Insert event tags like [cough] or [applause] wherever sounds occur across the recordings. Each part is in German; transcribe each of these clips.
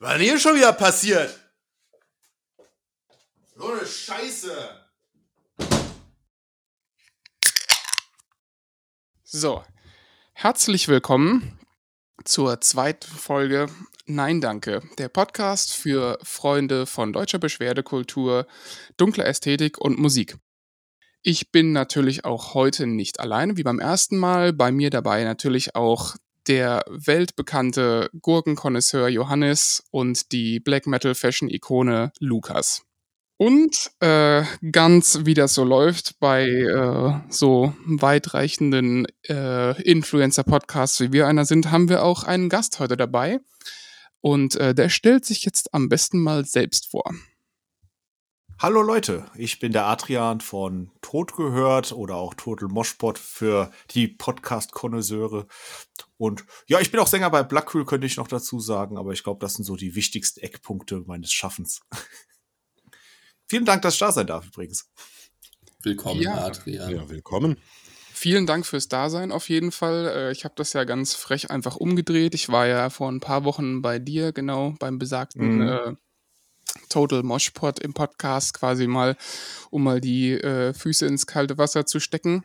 Was denn hier schon wieder passiert? So eine Scheiße. So, herzlich willkommen zur zweiten Folge Nein Danke, der Podcast für Freunde von deutscher Beschwerdekultur, dunkler Ästhetik und Musik. Ich bin natürlich auch heute nicht alleine wie beim ersten Mal. Bei mir dabei natürlich auch der weltbekannte Gurkenkonnoisseur Johannes und die Black Metal Fashion Ikone Lukas. Und äh, ganz wie das so läuft bei äh, so weitreichenden äh, Influencer-Podcasts, wie wir einer sind, haben wir auch einen Gast heute dabei. Und äh, der stellt sich jetzt am besten mal selbst vor. Hallo Leute, ich bin der Adrian von Tod gehört oder auch Total Moshpot für die Podcast-Konnoisseure. Und ja, ich bin auch Sänger bei Blackpool, könnte ich noch dazu sagen, aber ich glaube, das sind so die wichtigsten Eckpunkte meines Schaffens. [laughs] Vielen Dank, dass ich da sein darf übrigens. Willkommen, Ja. Adrian. Ja, willkommen. Vielen Dank fürs Dasein auf jeden Fall. Äh, Ich habe das ja ganz frech einfach umgedreht. Ich war ja vor ein paar Wochen bei dir, genau, beim besagten Mhm. äh, Total Moshpot im Podcast quasi mal, um mal die äh, Füße ins kalte Wasser zu stecken.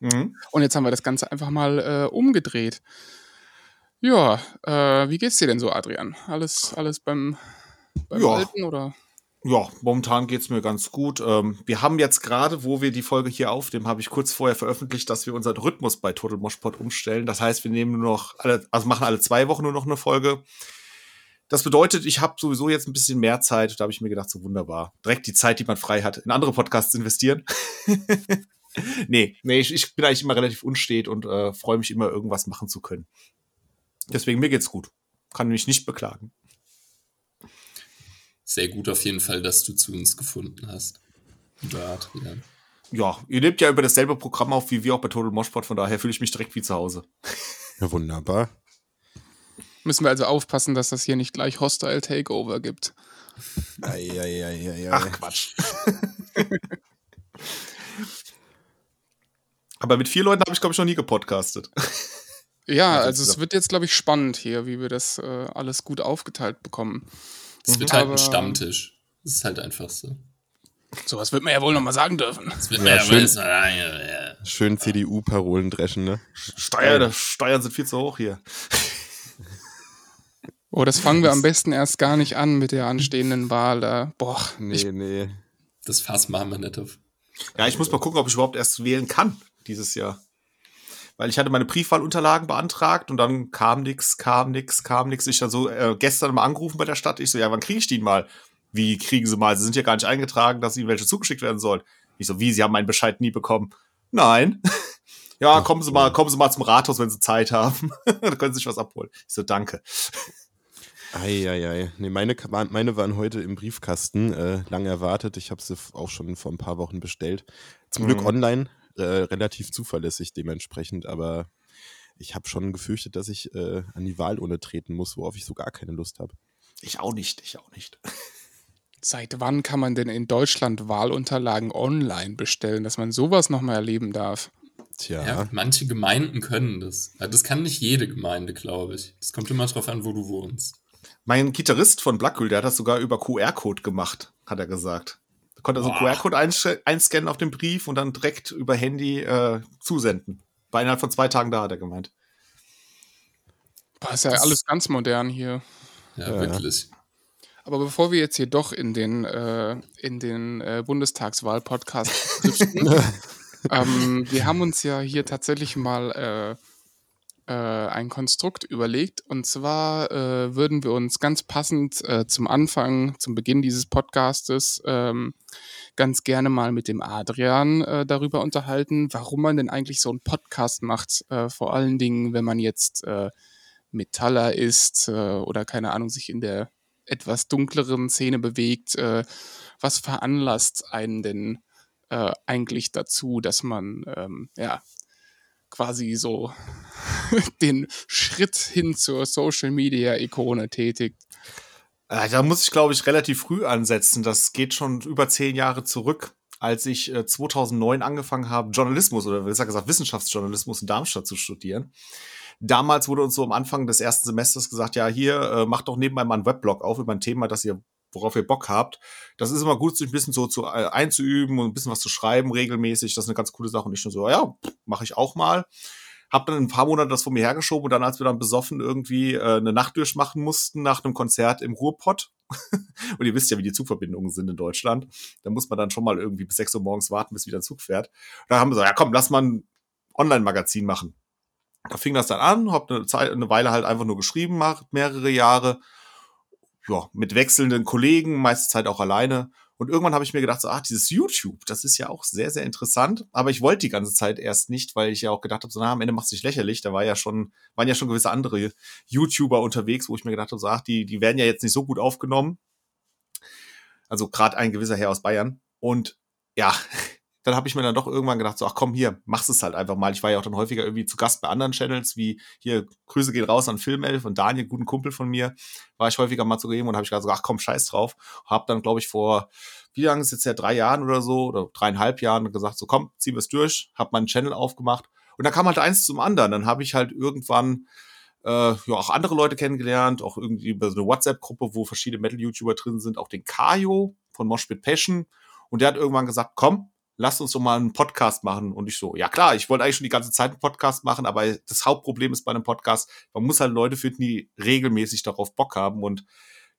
Mhm. Und jetzt haben wir das Ganze einfach mal äh, umgedreht. Ja, äh, wie geht's dir denn so, Adrian? Alles, alles beim, beim Ja. Alten oder? Ja, momentan geht's mir ganz gut. Ähm, wir haben jetzt gerade, wo wir die Folge hier aufnehmen, habe ich kurz vorher veröffentlicht, dass wir unseren Rhythmus bei Total Moshpot umstellen. Das heißt, wir nehmen nur noch alle, also machen alle zwei Wochen nur noch eine Folge. Das bedeutet, ich habe sowieso jetzt ein bisschen mehr Zeit. Da habe ich mir gedacht, so wunderbar. Direkt die Zeit, die man frei hat, in andere Podcasts investieren. [laughs] nee, nee, ich, ich bin eigentlich immer relativ unstet und äh, freue mich immer, irgendwas machen zu können. Deswegen, mir geht's gut. Kann mich nicht beklagen. Sehr gut auf jeden Fall, dass du zu uns gefunden hast. Lieber Adrian. Ja, ihr nehmt ja über dasselbe Programm auf wie wir auch bei Total Moshpot, von daher fühle ich mich direkt wie zu Hause. Ja, wunderbar. Müssen wir also aufpassen, dass das hier nicht gleich Hostile Takeover gibt. Eieieiei. Ach, Quatsch. [laughs] Aber mit vier Leuten habe ich, glaube ich, noch nie gepodcastet. Ja, Also es wird jetzt, glaube ich, spannend hier, wie wir das äh, alles gut aufgeteilt bekommen. Es Mhm. wird halt Aber- ein Stammtisch. Das ist halt einfach so. Sowas wird man ja wohl nochmal sagen dürfen. Es wird Ja, ja, schön. schön. Ja, ja. Schön CDU-Parolen dreschen, ne? Steuern, Steuern sind viel zu hoch hier. Oh, das fangen wir am besten erst gar nicht an mit der anstehenden Wahl. Da. Boah, Nee, ich, nee. Das Fass machen wir nicht auf. Ja, ich muss mal gucken, ob ich überhaupt erst wählen kann dieses Jahr. Weil ich hatte meine Briefwahlunterlagen beantragt und dann kam nix, kam nix, kam nix. Ich dann so äh, gestern mal angerufen bei der Stadt. Ich so, ja, wann kriege ich die mal? Wie kriegen sie mal? Sie sind ja gar nicht eingetragen, dass ihnen welche zugeschickt werden sollen. Ich so, wie? Sie haben meinen Bescheid nie bekommen. Nein. [laughs] ja, kommen Sie mal, kommen Sie mal zum Rathaus, wenn Sie Zeit haben. [laughs] da können Sie sich was abholen. Ich so, danke. Eieiei. Nee, meine, waren- meine waren heute im Briefkasten, äh, lang erwartet. Ich habe sie auch schon vor ein paar Wochen bestellt. Zum Glück Mhm. online, äh, relativ zuverlässig dementsprechend, aber ich habe schon gefürchtet, dass ich äh, an die Wahlurne treten muss, worauf ich so gar keine Lust habe. Ich auch nicht, ich auch nicht. seit wann kann man denn in Deutschland Wahlunterlagen online bestellen, dass man sowas nochmal erleben darf? Tja, Ja. manche Gemeinden können das. Das kann nicht jede Gemeinde, glaube ich. Das kommt immer drauf an, wo du wohnst. Mein Gitarrist von Blackpool, der hat das sogar über QR-Code gemacht, hat er gesagt. Er konnte also einen Boah. QR-Code einsch- einscannen auf dem Brief und dann direkt über Handy äh, zusenden. War innerhalb von zwei Tagen da, hat er gemeint. Boah, ist ja Das- alles ganz modern hier. Ja, Ja. wirklich. Aber bevor wir jetzt hier doch in den, äh, in den äh, Bundestagswahl-Podcast [laughs] ähm, wir haben uns ja hier tatsächlich mal äh, äh, ein Konstrukt überlegt. Und zwar äh, würden wir uns ganz passend äh, zum Anfang, zum Beginn dieses Podcastes, ähm, ganz gerne mal mit dem Adrian äh, darüber unterhalten, warum man denn eigentlich so einen Podcast macht. Äh, vor allen Dingen, wenn man jetzt äh, Metaller ist äh, oder keine Ahnung, sich in der etwas dunkleren Szene bewegt. Äh, was veranlasst einen denn äh, eigentlich dazu, dass man ähm, ja quasi so [laughs] den Schritt hin zur Social Media Ikone tätigt? Äh, da muss ich, glaube ich, relativ früh ansetzen. Das geht schon über zehn Jahre zurück, als ich äh, 2009 angefangen habe, Journalismus oder besser gesagt Wissenschaftsjournalismus in Darmstadt zu studieren. damals wurde uns so am Anfang des ersten Semesters gesagt, ja, hier, äh, macht doch nebenbei mal einen Weblog auf über ein Thema, das ihr, worauf ihr Bock habt. Das ist immer gut, sich ein bisschen so zu, äh, einzuüben und ein bisschen was zu schreiben regelmäßig. Das ist eine ganz coole Sache. Und ich schon so, ja, mache ich auch mal. Hab dann ein paar Monate das von mir hergeschoben und dann, als wir dann besoffen irgendwie äh, eine Nacht durchmachen mussten nach einem Konzert im Ruhrpott, [laughs] und ihr wisst ja, wie die Zugverbindungen sind in Deutschland, da muss man dann schon mal irgendwie bis 6 Uhr morgens warten, bis wieder ein Zug fährt. Da haben wir so, ja komm, lass mal ein Online-Magazin machen. Da fing das dann an, hab eine, Zeit, eine Weile halt einfach nur geschrieben, mehrere Jahre, ja, mit wechselnden Kollegen, meiste Zeit auch alleine. Und irgendwann habe ich mir gedacht, so, ach, dieses YouTube, das ist ja auch sehr, sehr interessant. Aber ich wollte die ganze Zeit erst nicht, weil ich ja auch gedacht habe, so, na, am Ende macht es sich lächerlich. Da war ja schon, waren ja schon gewisse andere YouTuber unterwegs, wo ich mir gedacht habe, so, ach, die, die werden ja jetzt nicht so gut aufgenommen. Also gerade ein gewisser Herr aus Bayern. Und ja, [laughs] dann habe ich mir dann doch irgendwann gedacht, so, ach komm, hier, machst es halt einfach mal. Ich war ja auch dann häufiger irgendwie zu Gast bei anderen Channels, wie hier, Grüße gehen raus an Filmelf und Daniel, guten Kumpel von mir, war ich häufiger mal zu geben und habe ich gesagt, so, ach komm, scheiß drauf. Hab dann, glaube ich, vor, wie lange ist jetzt ja, drei Jahren oder so, oder dreieinhalb Jahren gesagt, so komm, ziehen wir es durch, hab meinen Channel aufgemacht und da kam halt eins zum anderen. Dann habe ich halt irgendwann äh, ja auch andere Leute kennengelernt, auch irgendwie über so eine WhatsApp-Gruppe, wo verschiedene Metal-YouTuber drin sind, auch den Kajo von Moshpit Passion. Und der hat irgendwann gesagt, komm, lass uns doch mal einen Podcast machen. Und ich so, ja klar, ich wollte eigentlich schon die ganze Zeit einen Podcast machen, aber das Hauptproblem ist bei einem Podcast, man muss halt Leute finden, die regelmäßig darauf Bock haben. Und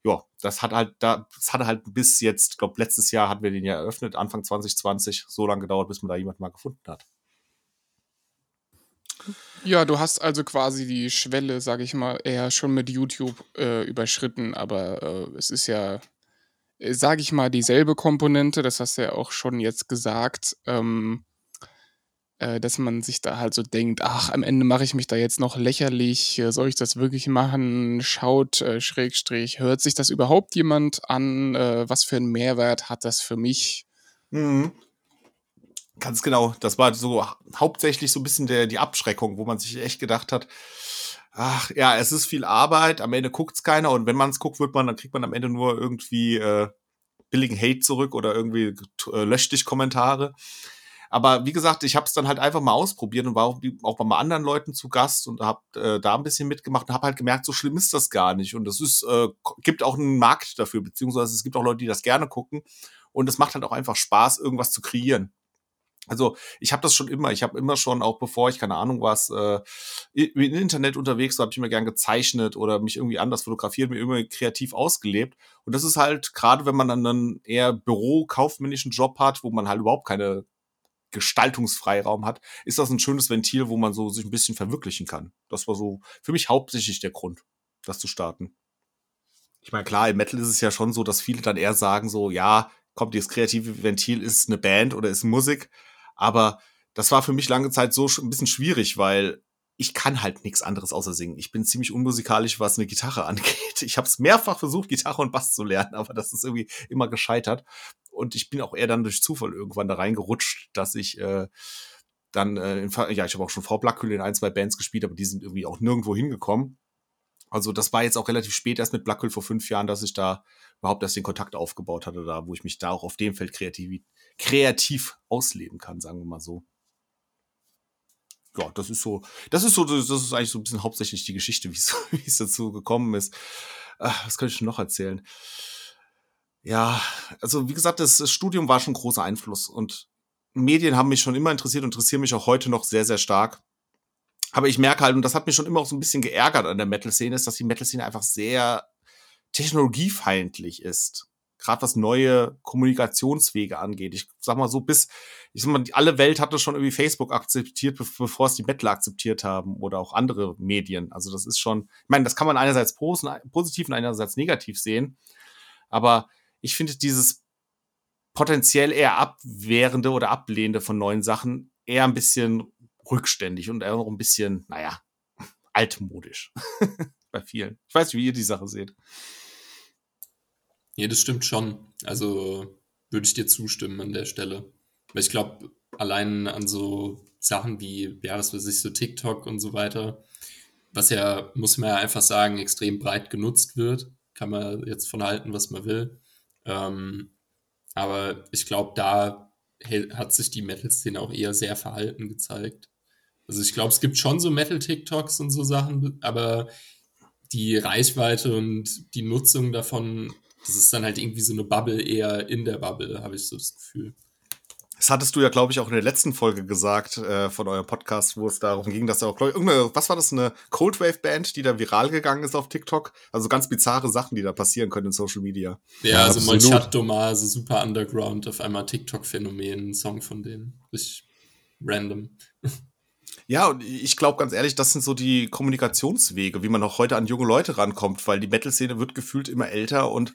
ja, das hat halt, da, das hat halt bis jetzt, glaube letztes Jahr hatten wir den ja eröffnet, Anfang 2020, so lange gedauert, bis man da jemand mal gefunden hat. Ja, du hast also quasi die Schwelle, sage ich mal, eher schon mit YouTube äh, überschritten, aber äh, es ist ja sage ich mal, dieselbe Komponente, das hast du ja auch schon jetzt gesagt, ähm, äh, dass man sich da halt so denkt, ach, am Ende mache ich mich da jetzt noch lächerlich, äh, soll ich das wirklich machen? Schaut, äh, Schrägstrich, hört sich das überhaupt jemand an? Äh, was für einen Mehrwert hat das für mich? Mhm. Ganz genau. Das war so hauptsächlich so ein bisschen der, die Abschreckung, wo man sich echt gedacht hat, ach ja, es ist viel Arbeit, am Ende guckt's keiner und wenn man es guckt, wird man, dann kriegt man am Ende nur irgendwie äh, billigen Hate zurück oder irgendwie äh, löscht dich Kommentare. Aber wie gesagt, ich habe es dann halt einfach mal ausprobiert und war auch, auch bei anderen Leuten zu Gast und habe äh, da ein bisschen mitgemacht und habe halt gemerkt, so schlimm ist das gar nicht. Und es ist, äh, gibt auch einen Markt dafür, beziehungsweise es gibt auch Leute, die das gerne gucken. Und es macht halt auch einfach Spaß, irgendwas zu kreieren. Also ich habe das schon immer, ich habe immer schon, auch bevor ich keine Ahnung was, äh, im Internet unterwegs war, habe ich immer gern gezeichnet oder mich irgendwie anders fotografiert, mir immer kreativ ausgelebt. Und das ist halt, gerade wenn man dann einen eher bürokaufmännischen Job hat, wo man halt überhaupt keine Gestaltungsfreiraum hat, ist das ein schönes Ventil, wo man so sich ein bisschen verwirklichen kann. Das war so für mich hauptsächlich der Grund, das zu starten. Ich meine, klar, im Metal ist es ja schon so, dass viele dann eher sagen so, ja, kommt, dieses kreative Ventil ist eine Band oder ist Musik. Aber das war für mich lange Zeit so ein bisschen schwierig, weil ich kann halt nichts anderes außer singen. Ich bin ziemlich unmusikalisch, was eine Gitarre [laughs] angeht. Ich habe es mehrfach versucht, Gitarre und Bass zu lernen, aber das ist irgendwie immer gescheitert. Und ich bin auch eher dann durch Zufall irgendwann da reingerutscht, dass ich äh, dann, äh, in, ja, ich habe auch schon vor Blackhülle in ein, zwei Bands gespielt, aber die sind irgendwie auch nirgendwo hingekommen. Also das war jetzt auch relativ spät erst mit Blackhüll vor fünf Jahren, dass ich da überhaupt erst den Kontakt aufgebaut hatte, da wo ich mich da auch auf dem Feld kreativ, kreativ ausleben kann, sagen wir mal so. Ja, das ist so, das ist so, das ist eigentlich so ein bisschen hauptsächlich die Geschichte, wie es, [laughs] wie es dazu gekommen ist. Ach, was kann ich noch erzählen? Ja, also wie gesagt, das, das Studium war schon großer Einfluss und Medien haben mich schon immer interessiert und interessieren mich auch heute noch sehr, sehr stark. Aber ich merke halt, und das hat mich schon immer auch so ein bisschen geärgert an der Metal-Szene, ist, dass die Metal-Szene einfach sehr technologiefeindlich ist. Gerade was neue Kommunikationswege angeht. Ich sag mal so, bis, ich sag mal, alle Welt hatte schon irgendwie Facebook akzeptiert, bevor es die Metal akzeptiert haben oder auch andere Medien. Also das ist schon, ich meine, das kann man einerseits positiv und einerseits negativ sehen. Aber ich finde dieses potenziell eher abwehrende oder ablehnende von neuen Sachen eher ein bisschen rückständig und auch ein bisschen, naja, [laughs] altmodisch [laughs] bei vielen. Ich weiß nicht, wie ihr die Sache seht. Ja, das stimmt schon. Also würde ich dir zustimmen an der Stelle. Weil ich glaube, allein an so Sachen wie, ja, das weiß ich, so TikTok und so weiter, was ja, muss man ja einfach sagen, extrem breit genutzt wird. Kann man jetzt von halten, was man will. Ähm, aber ich glaube, da hat sich die Metal-Szene auch eher sehr verhalten gezeigt. Also ich glaube, es gibt schon so Metal-TikToks und so Sachen, aber die Reichweite und die Nutzung davon, das ist dann halt irgendwie so eine Bubble eher in der Bubble, habe ich so das Gefühl. Das hattest du ja, glaube ich, auch in der letzten Folge gesagt äh, von eurem Podcast, wo es darum ging, dass er auch, glaube ich, was war das, eine Coldwave-Band, die da viral gegangen ist auf TikTok? Also ganz bizarre Sachen, die da passieren können in Social Media. Ja, ja also Molchat Doma, also super underground, auf einmal TikTok-Phänomen, ein Song von denen. Richtig random. Ja, und ich glaube ganz ehrlich, das sind so die Kommunikationswege, wie man auch heute an junge Leute rankommt, weil die Metal-Szene wird gefühlt immer älter und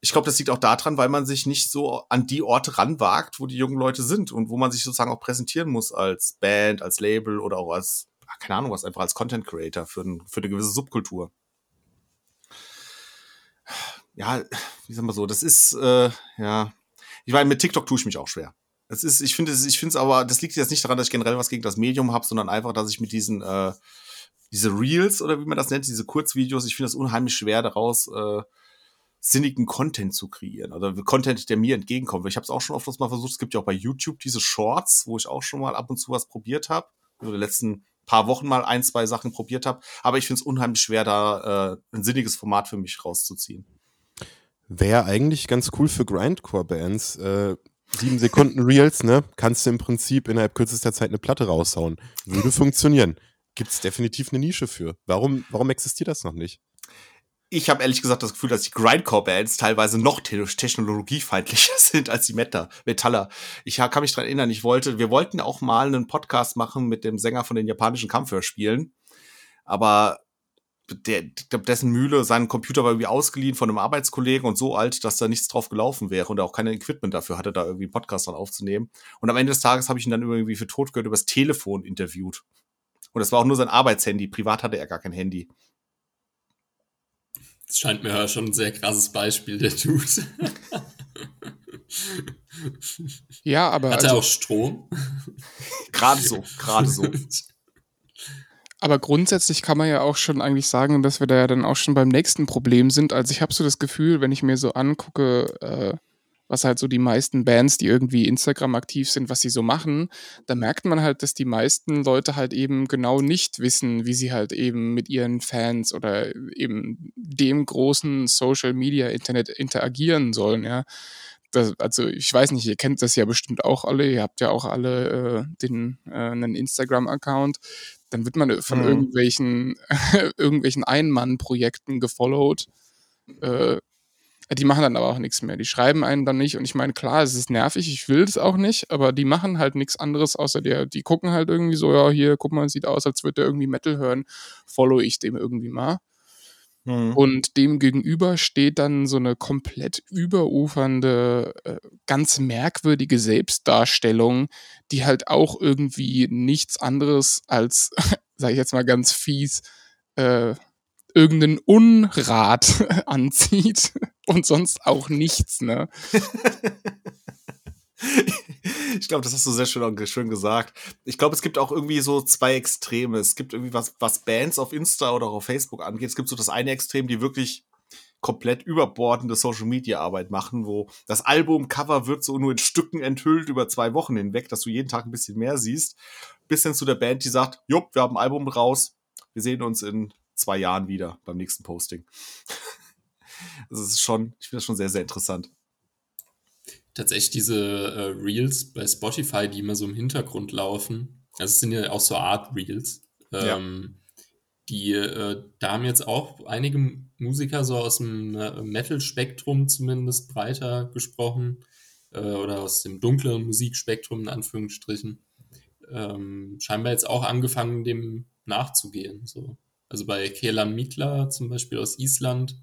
ich glaube, das liegt auch daran, weil man sich nicht so an die Orte ranwagt, wo die jungen Leute sind und wo man sich sozusagen auch präsentieren muss als Band, als Label oder auch als, keine Ahnung was, einfach als Content Creator für, ein, für eine gewisse Subkultur. Ja, wie sagen wir so, das ist, äh, ja, ich meine, mit TikTok tue ich mich auch schwer. Das ist, ich finde es, ich finde es aber, das liegt jetzt nicht daran, dass ich generell was gegen das Medium habe, sondern einfach, dass ich mit diesen, äh, diese Reels oder wie man das nennt, diese Kurzvideos, ich finde es unheimlich schwer daraus, äh, sinnigen Content zu kreieren oder Content, der mir entgegenkommt. Ich habe es auch schon oft mal versucht. Es gibt ja auch bei YouTube diese Shorts, wo ich auch schon mal ab und zu was probiert habe. Oder die letzten paar Wochen mal ein, zwei Sachen probiert habe. Aber ich finde es unheimlich schwer, da äh, ein sinniges Format für mich rauszuziehen. Wäre eigentlich ganz cool für Grindcore-Bands. Äh, sieben Sekunden Reels, ne? Kannst du im Prinzip innerhalb kürzester Zeit eine Platte raushauen. Würde funktionieren. Gibt es definitiv eine Nische für. Warum, warum existiert das noch nicht? ich habe ehrlich gesagt das Gefühl, dass die Grindcore-Bands teilweise noch technologiefeindlicher [laughs] sind als die Meta Metaller. Ich kann mich dran erinnern, ich wollte, wir wollten auch mal einen Podcast machen mit dem Sänger von den japanischen Kampfhörspielen, aber der, dessen Mühle, sein Computer war irgendwie ausgeliehen von einem Arbeitskollegen und so alt, dass da nichts drauf gelaufen wäre und er auch kein Equipment dafür hatte, da irgendwie einen Podcast dran aufzunehmen. Und am Ende des Tages habe ich ihn dann irgendwie für tot gehört übers Telefon interviewt. Und das war auch nur sein Arbeitshandy. Privat hatte er gar kein Handy. Das scheint mir schon ein sehr krasses Beispiel, der Dude. ja, aber. Hat er also, auch Strom? gerade so, gerade so. [laughs] Aber grundsätzlich kann man ja auch schon eigentlich sagen, dass wir da ja dann auch schon beim nächsten Problem sind. Also ich habe so das Gefühl, wenn ich mir so angucke, äh, was halt so die meisten Bands, die irgendwie Instagram aktiv sind, was sie so machen, da merkt man halt, dass die meisten Leute halt eben genau nicht wissen, wie sie halt eben mit ihren Fans oder eben dem großen Social Media Internet interagieren sollen, ja. Das, also ich weiß nicht, ihr kennt das ja bestimmt auch alle, ihr habt ja auch alle äh, den, äh, einen Instagram-Account, dann wird man von mhm. irgendwelchen, [laughs] irgendwelchen Ein-Mann-Projekten gefollowt. Äh, die machen dann aber auch nichts mehr. Die schreiben einen dann nicht. Und ich meine, klar, es ist nervig, ich will es auch nicht, aber die machen halt nichts anderes, außer der, die gucken halt irgendwie so, ja, hier, guck mal, sieht aus, als würde der irgendwie Metal hören, follow ich dem irgendwie mal. Mhm. Und dem gegenüber steht dann so eine komplett überufernde, äh, ganz merkwürdige Selbstdarstellung, die halt auch irgendwie nichts anderes als, [laughs] sag ich jetzt mal ganz fies, äh, irgendeinen Unrat [laughs] anzieht und sonst auch nichts, ne? [laughs] [laughs] ich glaube, das hast du sehr schön, schön gesagt. Ich glaube, es gibt auch irgendwie so zwei Extreme. Es gibt irgendwie was, was Bands auf Insta oder auf Facebook angeht. Es gibt so das eine Extrem, die wirklich komplett überbordende Social Media Arbeit machen, wo das Albumcover wird so nur in Stücken enthüllt über zwei Wochen hinweg, dass du jeden Tag ein bisschen mehr siehst. Bis hin zu der Band, die sagt, jupp, wir haben ein Album raus. Wir sehen uns in zwei Jahren wieder beim nächsten Posting. [laughs] das ist schon, ich finde das schon sehr, sehr interessant. Tatsächlich diese äh, Reels bei Spotify, die immer so im Hintergrund laufen, also es sind ja auch so Art Reels. Ähm, ja. Die, äh, da haben jetzt auch einige Musiker so aus dem äh, Metal-Spektrum zumindest breiter gesprochen äh, oder aus dem dunkleren Musikspektrum in Anführungsstrichen. Ähm, scheinbar jetzt auch angefangen, dem nachzugehen. So. Also bei Kelan Mikla zum Beispiel aus Island,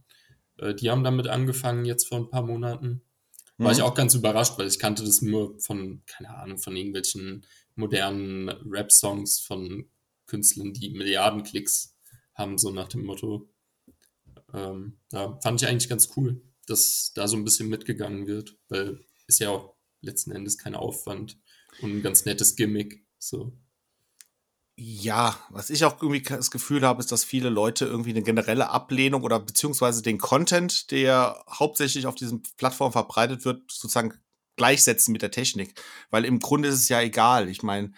äh, die haben damit angefangen jetzt vor ein paar Monaten. War mhm. ich auch ganz überrascht, weil ich kannte das nur von, keine Ahnung, von irgendwelchen modernen Rap-Songs von Künstlern, die Milliarden Klicks haben, so nach dem Motto. Ähm, ja, fand ich eigentlich ganz cool, dass da so ein bisschen mitgegangen wird, weil ist ja auch letzten Endes kein Aufwand und ein ganz nettes Gimmick. So. Ja, was ich auch irgendwie das Gefühl habe, ist, dass viele Leute irgendwie eine generelle Ablehnung oder beziehungsweise den Content, der hauptsächlich auf diesen Plattformen verbreitet wird, sozusagen gleichsetzen mit der Technik. Weil im Grunde ist es ja egal. Ich meine,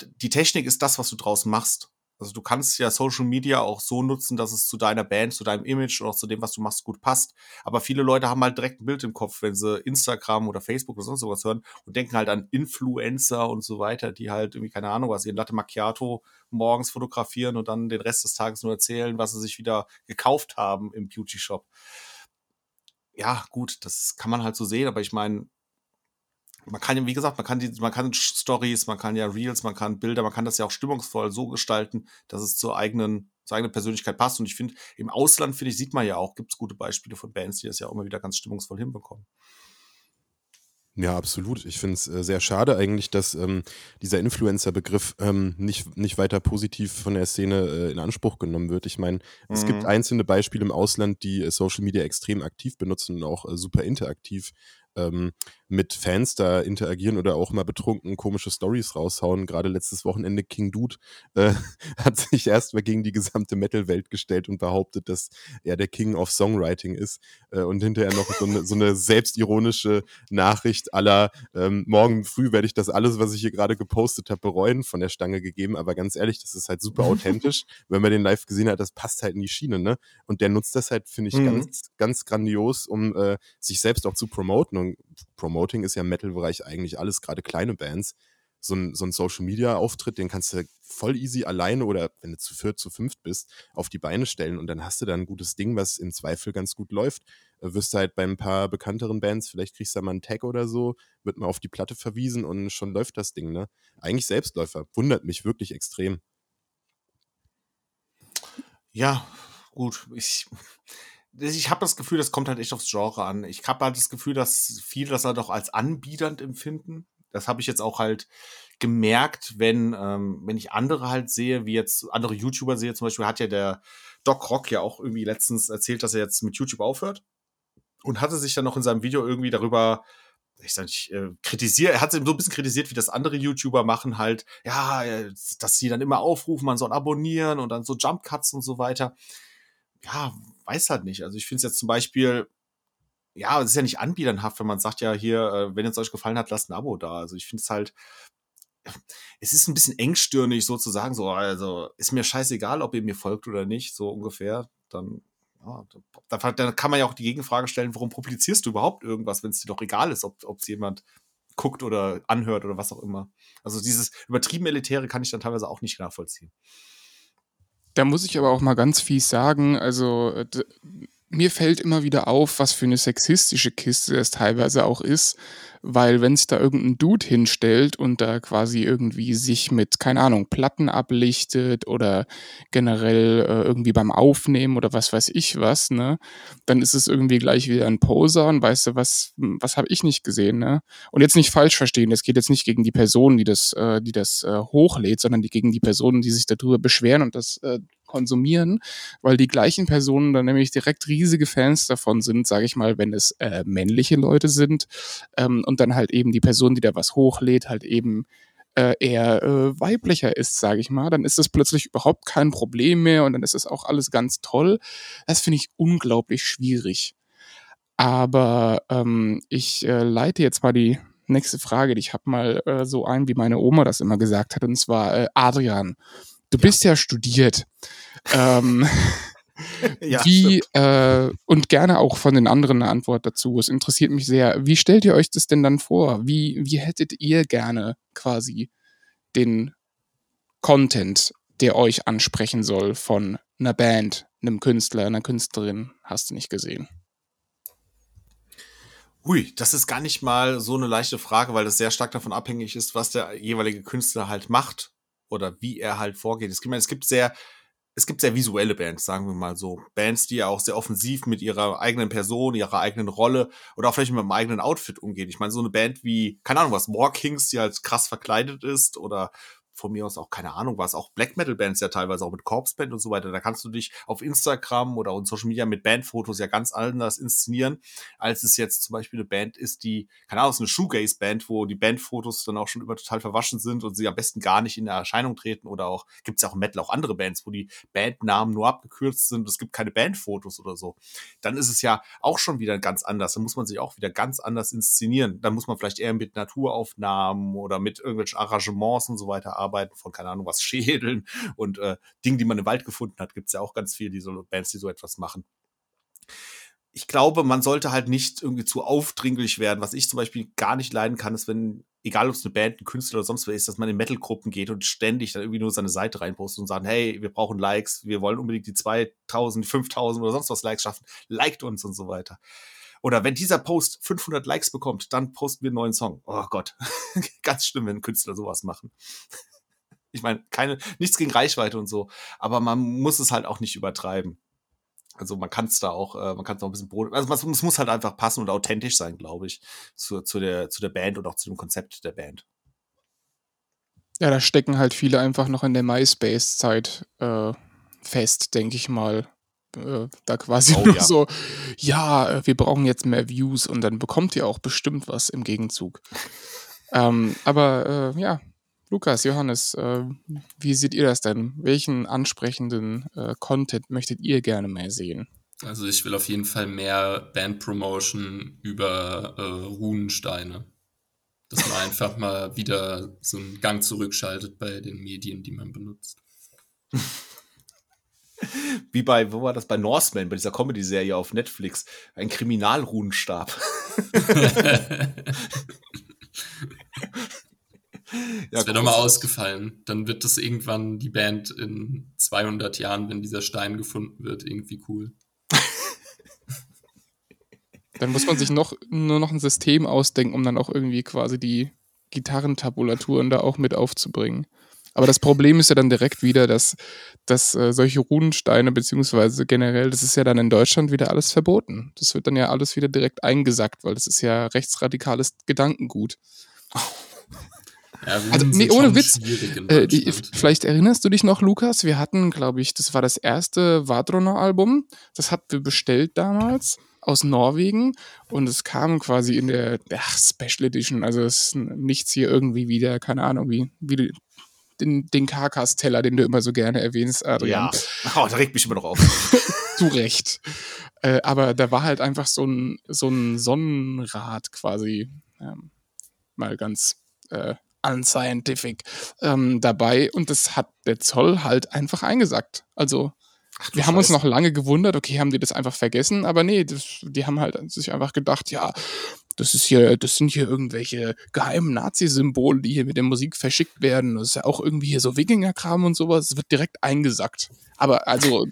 die Technik ist das, was du draus machst. Also du kannst ja Social Media auch so nutzen, dass es zu deiner Band, zu deinem Image oder auch zu dem, was du machst, gut passt. Aber viele Leute haben halt direkt ein Bild im Kopf, wenn sie Instagram oder Facebook oder sonst sowas hören und denken halt an Influencer und so weiter, die halt irgendwie, keine Ahnung was, ihren Latte Macchiato morgens fotografieren und dann den Rest des Tages nur erzählen, was sie sich wieder gekauft haben im Beauty Shop. Ja, gut, das kann man halt so sehen, aber ich meine, man kann ja, wie gesagt, man kann die, man kann Stories, man kann ja Reels, man kann Bilder, man kann das ja auch stimmungsvoll so gestalten, dass es zur eigenen, zur eigenen Persönlichkeit passt. Und ich finde, im Ausland, finde ich, sieht man ja auch, gibt es gute Beispiele von Bands, die das ja auch immer wieder ganz stimmungsvoll hinbekommen. Ja, absolut. Ich finde es äh, sehr schade eigentlich, dass ähm, dieser Influencer-Begriff ähm, nicht, nicht weiter positiv von der Szene äh, in Anspruch genommen wird. Ich meine, mhm. es gibt mhm. einzelne Beispiele im Ausland, die äh, Social Media extrem aktiv benutzen und auch äh, super interaktiv ähm, mit Fans da interagieren oder auch mal betrunken komische Stories raushauen. Gerade letztes Wochenende King Dude äh, [laughs] hat sich erstmal gegen die gesamte Metal-Welt gestellt und behauptet, dass er der King of Songwriting ist äh, und hinterher noch so eine, so eine selbstironische Nachricht aller ähm, morgen früh werde ich das alles, was ich hier gerade gepostet habe, bereuen von der Stange gegeben. Aber ganz ehrlich, das ist halt super [laughs] authentisch. Wenn man den live gesehen hat, das passt halt in die Schiene, ne? Und der nutzt das halt, finde ich, mhm. ganz, ganz grandios, um äh, sich selbst auch zu promoten. Und Promoting ist ja im Metal-Bereich eigentlich alles, gerade kleine Bands. So ein, so ein Social-Media-Auftritt, den kannst du voll easy alleine oder wenn du zu viert, zu fünft bist, auf die Beine stellen und dann hast du da ein gutes Ding, was im Zweifel ganz gut läuft. Äh, wirst du halt bei ein paar bekannteren Bands, vielleicht kriegst du da mal einen Tag oder so, wird mal auf die Platte verwiesen und schon läuft das Ding, ne? Eigentlich Selbstläufer. Wundert mich wirklich extrem. Ja, gut. Ich, ich habe das Gefühl, das kommt halt echt aufs Genre an. Ich habe halt das Gefühl, dass viele das halt auch als anbiedernd empfinden. Das habe ich jetzt auch halt gemerkt, wenn, ähm, wenn ich andere halt sehe, wie jetzt andere YouTuber sehe. Zum Beispiel hat ja der Doc Rock ja auch irgendwie letztens erzählt, dass er jetzt mit YouTube aufhört. Und hatte sich dann noch in seinem Video irgendwie darüber, ich sag nicht, äh, kritisiert, er hat so ein bisschen kritisiert, wie das andere YouTuber machen, halt, ja, äh, dass sie dann immer aufrufen, man soll abonnieren und dann so Jump Cuts und so weiter. Ja, weiß halt nicht. Also ich finde es jetzt zum Beispiel, ja, es ist ja nicht anbieternhaft, wenn man sagt, ja, hier, äh, wenn es euch gefallen hat, lasst ein Abo da. Also ich finde es halt, es ist ein bisschen engstirnig sozusagen, so, also ist mir scheißegal, ob ihr mir folgt oder nicht, so ungefähr. Dann, ja, da, da kann man ja auch die Gegenfrage stellen, warum publizierst du überhaupt irgendwas, wenn es dir doch egal ist, ob es jemand guckt oder anhört oder was auch immer. Also dieses übertrieben Elitäre kann ich dann teilweise auch nicht nachvollziehen. Da muss ich aber auch mal ganz fies sagen, also mir fällt immer wieder auf, was für eine sexistische Kiste es teilweise auch ist, weil wenn sich da irgendein Dude hinstellt und da quasi irgendwie sich mit, keine Ahnung, Platten ablichtet oder generell äh, irgendwie beim Aufnehmen oder was weiß ich was, ne, dann ist es irgendwie gleich wieder ein Poser und weißt du, was, was habe ich nicht gesehen, ne? Und jetzt nicht falsch verstehen, es geht jetzt nicht gegen die Person, die das, äh, die das äh, hochlädt, sondern die, gegen die Personen, die sich darüber beschweren und das äh, konsumieren, weil die gleichen Personen dann nämlich direkt riesige Fans davon sind, sage ich mal, wenn es äh, männliche Leute sind ähm, und dann halt eben die Person, die da was hochlädt, halt eben äh, eher äh, weiblicher ist, sage ich mal, dann ist es plötzlich überhaupt kein Problem mehr und dann ist es auch alles ganz toll. Das finde ich unglaublich schwierig. Aber ähm, ich äh, leite jetzt mal die nächste Frage. Ich habe mal äh, so ein, wie meine Oma das immer gesagt hat, und zwar äh, Adrian. Du ja. bist ja studiert. Ähm, [laughs] ja, wie, äh, und gerne auch von den anderen eine Antwort dazu. Es interessiert mich sehr. Wie stellt ihr euch das denn dann vor? Wie, wie hättet ihr gerne quasi den Content, der euch ansprechen soll von einer Band, einem Künstler, einer Künstlerin? Hast du nicht gesehen? Hui, das ist gar nicht mal so eine leichte Frage, weil das sehr stark davon abhängig ist, was der jeweilige Künstler halt macht oder wie er halt vorgeht. Es gibt, es gibt sehr, es gibt sehr visuelle Bands, sagen wir mal so. Bands, die ja auch sehr offensiv mit ihrer eigenen Person, ihrer eigenen Rolle oder auch vielleicht mit einem eigenen Outfit umgehen. Ich meine, so eine Band wie, keine Ahnung was, War Kings, die halt krass verkleidet ist oder von mir aus auch, keine Ahnung, was, auch Black Metal Bands ja teilweise auch mit Corpse Band und so weiter. Da kannst du dich auf Instagram oder auf Social Media mit Bandfotos ja ganz anders inszenieren, als es jetzt zum Beispiel eine Band ist, die, keine Ahnung, ist eine Shoegaze Band, wo die Bandfotos dann auch schon über total verwaschen sind und sie am besten gar nicht in Erscheinung treten oder auch, gibt es ja auch im Metal auch andere Bands, wo die Bandnamen nur abgekürzt sind, es gibt keine Bandfotos oder so. Dann ist es ja auch schon wieder ganz anders. Da muss man sich auch wieder ganz anders inszenieren. Da muss man vielleicht eher mit Naturaufnahmen oder mit irgendwelchen Arrangements und so weiter arbeiten Verarbeiten von, keine Ahnung, was [laughs] Schädeln und äh, Dingen, die man im Wald gefunden hat, gibt's ja auch ganz viele, die so Bands, die so etwas machen ich glaube, man sollte halt nicht irgendwie zu aufdringlich werden. Was ich zum Beispiel gar nicht leiden kann, ist, wenn, egal ob es eine Band, ein Künstler oder sonst wer ist, dass man in Metal-Gruppen geht und ständig dann irgendwie nur seine Seite reinpostet und sagt, hey, wir brauchen Likes, wir wollen unbedingt die 2000, die 5000 oder sonst was Likes schaffen, liked uns und so weiter. Oder wenn dieser Post 500 Likes bekommt, dann posten wir einen neuen Song. Oh Gott, [laughs] ganz schlimm, wenn Künstler sowas machen. Ich meine, keine, nichts gegen Reichweite und so, aber man muss es halt auch nicht übertreiben. Also man kann es da auch, äh, man kann es auch ein bisschen Brot, also es muss halt einfach passen und authentisch sein, glaube ich, zu, zu, der, zu der Band und auch zu dem Konzept der Band. Ja, da stecken halt viele einfach noch in der MySpace-Zeit äh, fest, denke ich mal. Äh, da quasi oh, nur ja. so, ja, äh, wir brauchen jetzt mehr Views und dann bekommt ihr auch bestimmt was im Gegenzug. [laughs] ähm, aber äh, ja, Lukas, Johannes, äh, wie seht ihr das denn? Welchen ansprechenden äh, Content möchtet ihr gerne mehr sehen? Also ich will auf jeden Fall mehr Band-Promotion über äh, Runensteine. Dass man einfach mal wieder so einen Gang zurückschaltet bei den Medien, die man benutzt. [laughs] Wie bei, wo war das? Bei Norseman, bei dieser Comedy-Serie auf Netflix. Ein Kriminalrunenstab. [laughs] [laughs] das wäre doch mal ausgefallen. Dann wird das irgendwann die Band in 200 Jahren, wenn dieser Stein gefunden wird, irgendwie cool. dann muss man sich noch, nur noch ein System ausdenken, um dann auch irgendwie quasi die Gitarrentabulaturen da auch mit aufzubringen. Aber das Problem ist ja dann direkt wieder, dass, dass äh, solche Runensteine, beziehungsweise generell, das ist ja dann in Deutschland wieder alles verboten. Das wird dann ja alles wieder direkt eingesackt, weil das ist ja rechtsradikales Gedankengut. [laughs] Ja, also, nee, ohne Witz. Äh, die, vielleicht erinnerst du dich noch, Lukas? Wir hatten, glaube ich, das war das erste Vadrona-Album. Das hatten wir bestellt damals aus Norwegen und es kam quasi in der ach, Special Edition. Also es ist nichts hier irgendwie wieder, keine Ahnung, wie, wie den, den Karkas-Teller, den du immer so gerne erwähnst, Adrian. Ja, oh, da regt mich immer noch auf. [laughs] Zu Recht. Äh, aber da war halt einfach so ein, so ein Sonnenrad quasi. Ähm, mal ganz äh, unscientific ähm, dabei und das hat der Zoll halt einfach eingesackt. Also Ach, wir haben uns noch lange gewundert, okay, haben die das einfach vergessen, aber nee, das, die haben halt sich einfach gedacht, ja, das ist hier, das sind hier irgendwelche geheimen Nazi-Symbole, die hier mit der Musik verschickt werden. Das ist ja auch irgendwie hier so Wikinger-Kram und sowas. Es wird direkt eingesackt. Aber also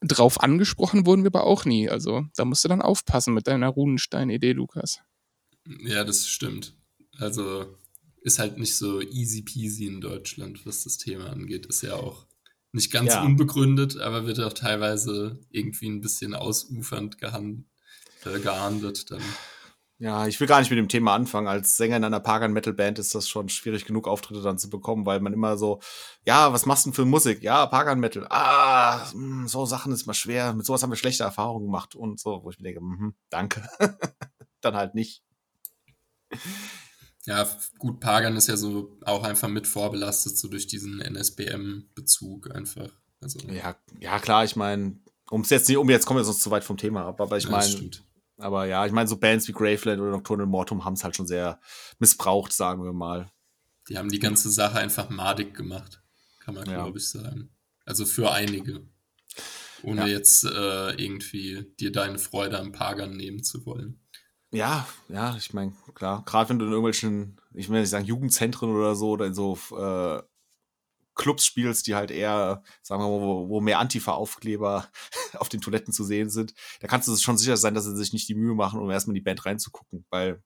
drauf angesprochen wurden wir aber auch nie. Also da musst du dann aufpassen mit deiner Runenstein-Idee, Lukas. Ja, das stimmt. Also ist halt nicht so easy peasy in Deutschland, was das Thema angeht. Ist ja auch nicht ganz ja. unbegründet, aber wird auch teilweise irgendwie ein bisschen ausufernd gehand, äh, geahndet. Dann. Ja, ich will gar nicht mit dem Thema anfangen. Als Sänger in einer Pagan Metal Band ist das schon schwierig genug, Auftritte dann zu bekommen, weil man immer so, ja, was machst du denn für Musik? Ja, Pagan Metal. Ah, hm, so Sachen ist mal schwer. Mit sowas haben wir schlechte Erfahrungen gemacht und so, wo ich mir denke, mh, danke. [laughs] dann halt nicht. Ja, gut, Pagan ist ja so auch einfach mit vorbelastet, so durch diesen NSBM-Bezug einfach. Also, ja, ja, klar, ich meine, um jetzt nicht, um jetzt kommen wir sonst zu weit vom Thema ab, aber ich meine, aber ja, ich meine, so Bands wie Graveland oder Nocturnal Mortum haben es halt schon sehr missbraucht, sagen wir mal. Die haben die ganze Sache einfach madig gemacht, kann man, ja. glaube ich, sagen. Also für einige. Ohne ja. jetzt äh, irgendwie dir deine Freude am Pagan nehmen zu wollen. Ja, ja, ich meine, klar, gerade wenn du in irgendwelchen, ich will nicht sagen Jugendzentren oder so, oder in so äh, Clubs spielst, die halt eher, sagen wir mal, wo, wo mehr Antifa-Aufkleber [laughs] auf den Toiletten zu sehen sind, da kannst du schon sicher sein, dass sie sich nicht die Mühe machen, um erstmal in die Band reinzugucken, weil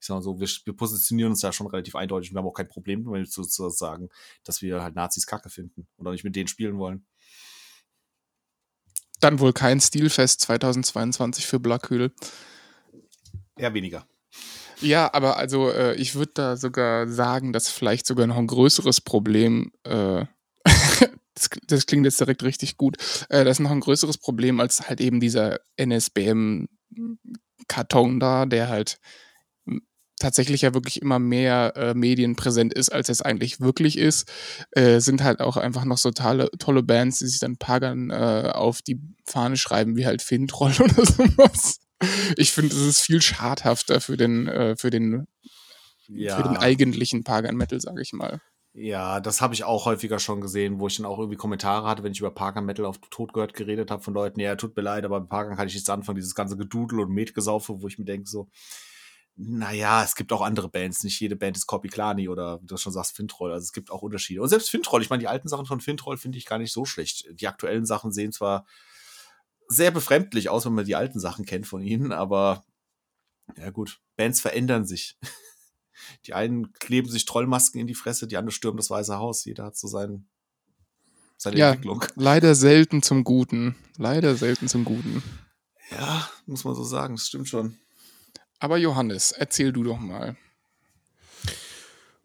ich sag mal so, wir, wir positionieren uns ja schon relativ eindeutig und wir haben auch kein Problem damit zu, zu sagen, dass wir halt Nazis kacke finden oder nicht mit denen spielen wollen. Dann wohl kein Stilfest 2022 für Blackhühl. Eher weniger. Ja, aber also äh, ich würde da sogar sagen, dass vielleicht sogar noch ein größeres Problem, äh, [laughs] das, das, klingt jetzt direkt richtig gut, äh, das ist noch ein größeres Problem als halt eben dieser NSBM-Karton da, der halt tatsächlich ja wirklich immer mehr äh, medienpräsent ist, als es eigentlich wirklich ist, äh, sind halt auch einfach noch so tolle, tolle Bands, die sich dann Pagan äh, auf die Fahne schreiben, wie halt Fintroll [laughs] oder sowas. Ich finde, es ist viel schadhafter für den, äh, für den, ja. für den eigentlichen Pagan Metal, sage ich mal. Ja, das habe ich auch häufiger schon gesehen, wo ich dann auch irgendwie Kommentare hatte, wenn ich über Parker Metal auf Tod gehört geredet habe von Leuten, ja, tut mir leid, aber mit Parker kann ich jetzt anfangen, dieses ganze Gedudel und Metgesaufe, wo ich mir denke so, naja, es gibt auch andere Bands, nicht jede Band ist Copy Klani oder wie du schon sagst, Fintroll, also es gibt auch Unterschiede. Und selbst Fintroll, ich meine, die alten Sachen von Fintroll finde ich gar nicht so schlecht. Die aktuellen Sachen sehen zwar sehr befremdlich aus, wenn man die alten Sachen kennt von ihnen, aber ja gut, Bands verändern sich. [laughs] Die einen kleben sich Trollmasken in die Fresse, die anderen stürmen das Weiße Haus. Jeder hat so seinen, seine Ja, Entwicklung. [laughs] leider selten zum Guten. Leider selten zum Guten. Ja, muss man so sagen, das stimmt schon. Aber Johannes, erzähl du doch mal.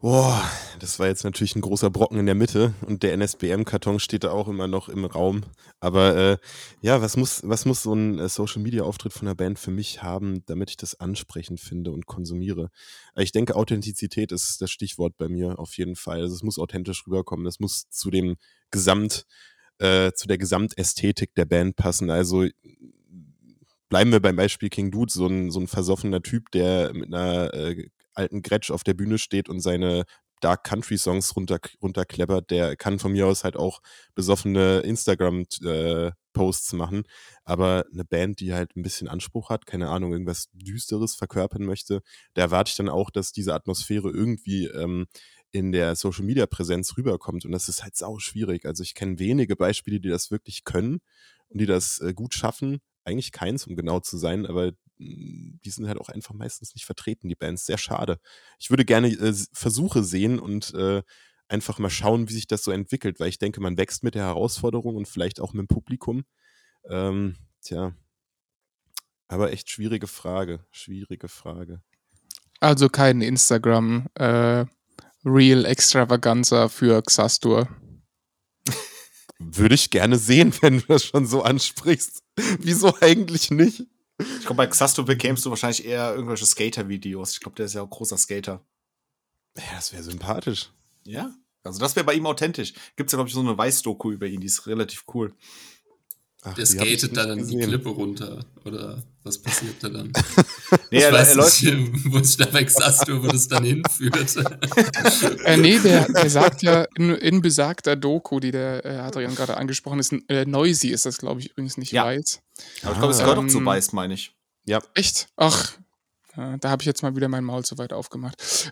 Boah, das war jetzt natürlich ein großer Brocken in der Mitte und der NSBM-Karton steht da auch immer noch im Raum. Aber äh, ja, was muss, was muss so ein äh, Social-Media-Auftritt von einer Band für mich haben, damit ich das ansprechend finde und konsumiere? Äh, Ich denke, Authentizität ist das Stichwort bei mir auf jeden Fall. Also es muss authentisch rüberkommen. Das muss zu dem Gesamt, äh, zu der Gesamtästhetik der Band passen. Also bleiben wir beim Beispiel King Dude, so ein, so ein versoffener Typ, der mit einer äh, alten Gretsch auf der Bühne steht und seine Dark Country Songs runter, runterkleppert, der kann von mir aus halt auch besoffene Instagram-Posts machen. Aber eine Band, die halt ein bisschen Anspruch hat, keine Ahnung, irgendwas Düsteres verkörpern möchte, da erwarte ich dann auch, dass diese Atmosphäre irgendwie ähm, in der Social Media Präsenz rüberkommt. Und das ist halt sau schwierig. Also ich kenne wenige Beispiele, die das wirklich können und die das äh, gut schaffen. Eigentlich keins, um genau zu sein, aber die sind halt auch einfach meistens nicht vertreten, die Bands. Sehr schade. Ich würde gerne äh, Versuche sehen und äh, einfach mal schauen, wie sich das so entwickelt, weil ich denke, man wächst mit der Herausforderung und vielleicht auch mit dem Publikum. Ähm, tja. Aber echt schwierige Frage. Schwierige Frage. Also kein Instagram äh, Real Extravaganza für Xastur. Würde ich gerne sehen, [laughs] wenn du das schon so ansprichst. Wieso eigentlich nicht? Ich glaube, bei Xasto bekämst du wahrscheinlich eher irgendwelche Skater-Videos. Ich glaube, der ist ja auch großer Skater. Ja, das wäre sympathisch. Ja. Also das wäre bei ihm authentisch. Gibt's ja, glaube ich, so eine Weiß-Doku über ihn, die ist relativ cool. Ach, Der die skatet dann die gesehen. Klippe runter. Oder was passiert da dann? [laughs] Nee, ich weiß läuft. nicht, wo ich da bei Xastur, wo das dann hinführt. [laughs] Äh, nee, der, der sagt ja in, in besagter Doku, die der äh, Adrian gerade angesprochen ist, äh, Noisy ist das, glaube ich, übrigens nicht Ja. weiß. Aber ich glaube, es gehört auch zu Ähm, Weiß, meine ich. Ja, Echt? Ach, da habe ich jetzt mal wieder mein Maul zu weit aufgemacht.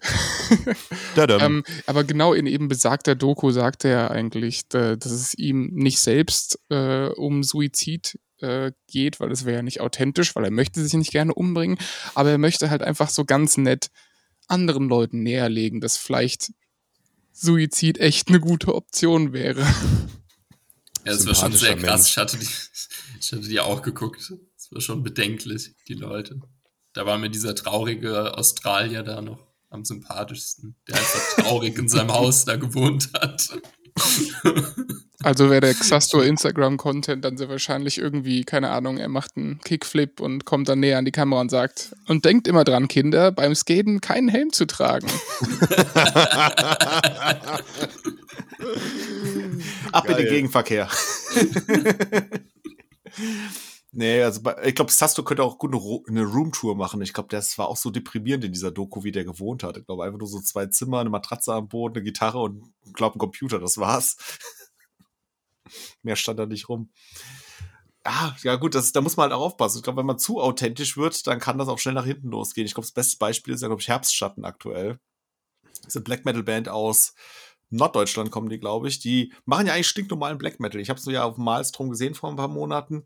[laughs] ähm, aber genau in eben besagter Doku sagt er eigentlich, äh, dass es ihm nicht selbst äh, um Suizid äh, geht, weil das wäre ja nicht authentisch, weil er möchte sich nicht gerne umbringen, aber er möchte halt einfach so ganz nett anderen Leuten näherlegen, dass vielleicht Suizid echt eine gute Option wäre. [laughs] Ja, das war schon sehr krass. Ich hatte, die, [laughs] ich hatte die auch geguckt. Das war schon bedenklich, die Leute. Da war mir dieser traurige Australier da noch am sympathischsten, der einfach traurig in seinem [laughs] Haus da gewohnt hat. Also wäre der [laughs] Xastor Instagram-Content dann sehr wahrscheinlich irgendwie, keine Ahnung, er macht einen Kickflip und kommt dann näher an die Kamera und sagt, und denkt immer dran, Kinder, beim Skaten keinen Helm zu tragen. Ab in den Geil. Gegenverkehr. [laughs] nee, also bei, ich glaube, Sasto könnte auch gut eine, Ro- eine Roomtour machen. Ich glaube, das war auch so deprimierend in dieser Doku, wie der gewohnt hat. Ich glaube, einfach nur so zwei Zimmer, eine Matratze am Boden, eine Gitarre und glaube, ein Computer, das war's. [laughs] Mehr stand da nicht rum. Ah, ja gut, das, da muss man halt auch aufpassen. Ich glaube, wenn man zu authentisch wird, dann kann das auch schnell nach hinten losgehen. Ich glaube, das beste Beispiel ist ja, glaube ich, Herbstschatten aktuell. Das ist eine Black Metal Band aus Norddeutschland kommen die, glaube ich. Die machen ja eigentlich stinknormalen Black Metal. Ich habe so ja auf Malstrom gesehen vor ein paar Monaten.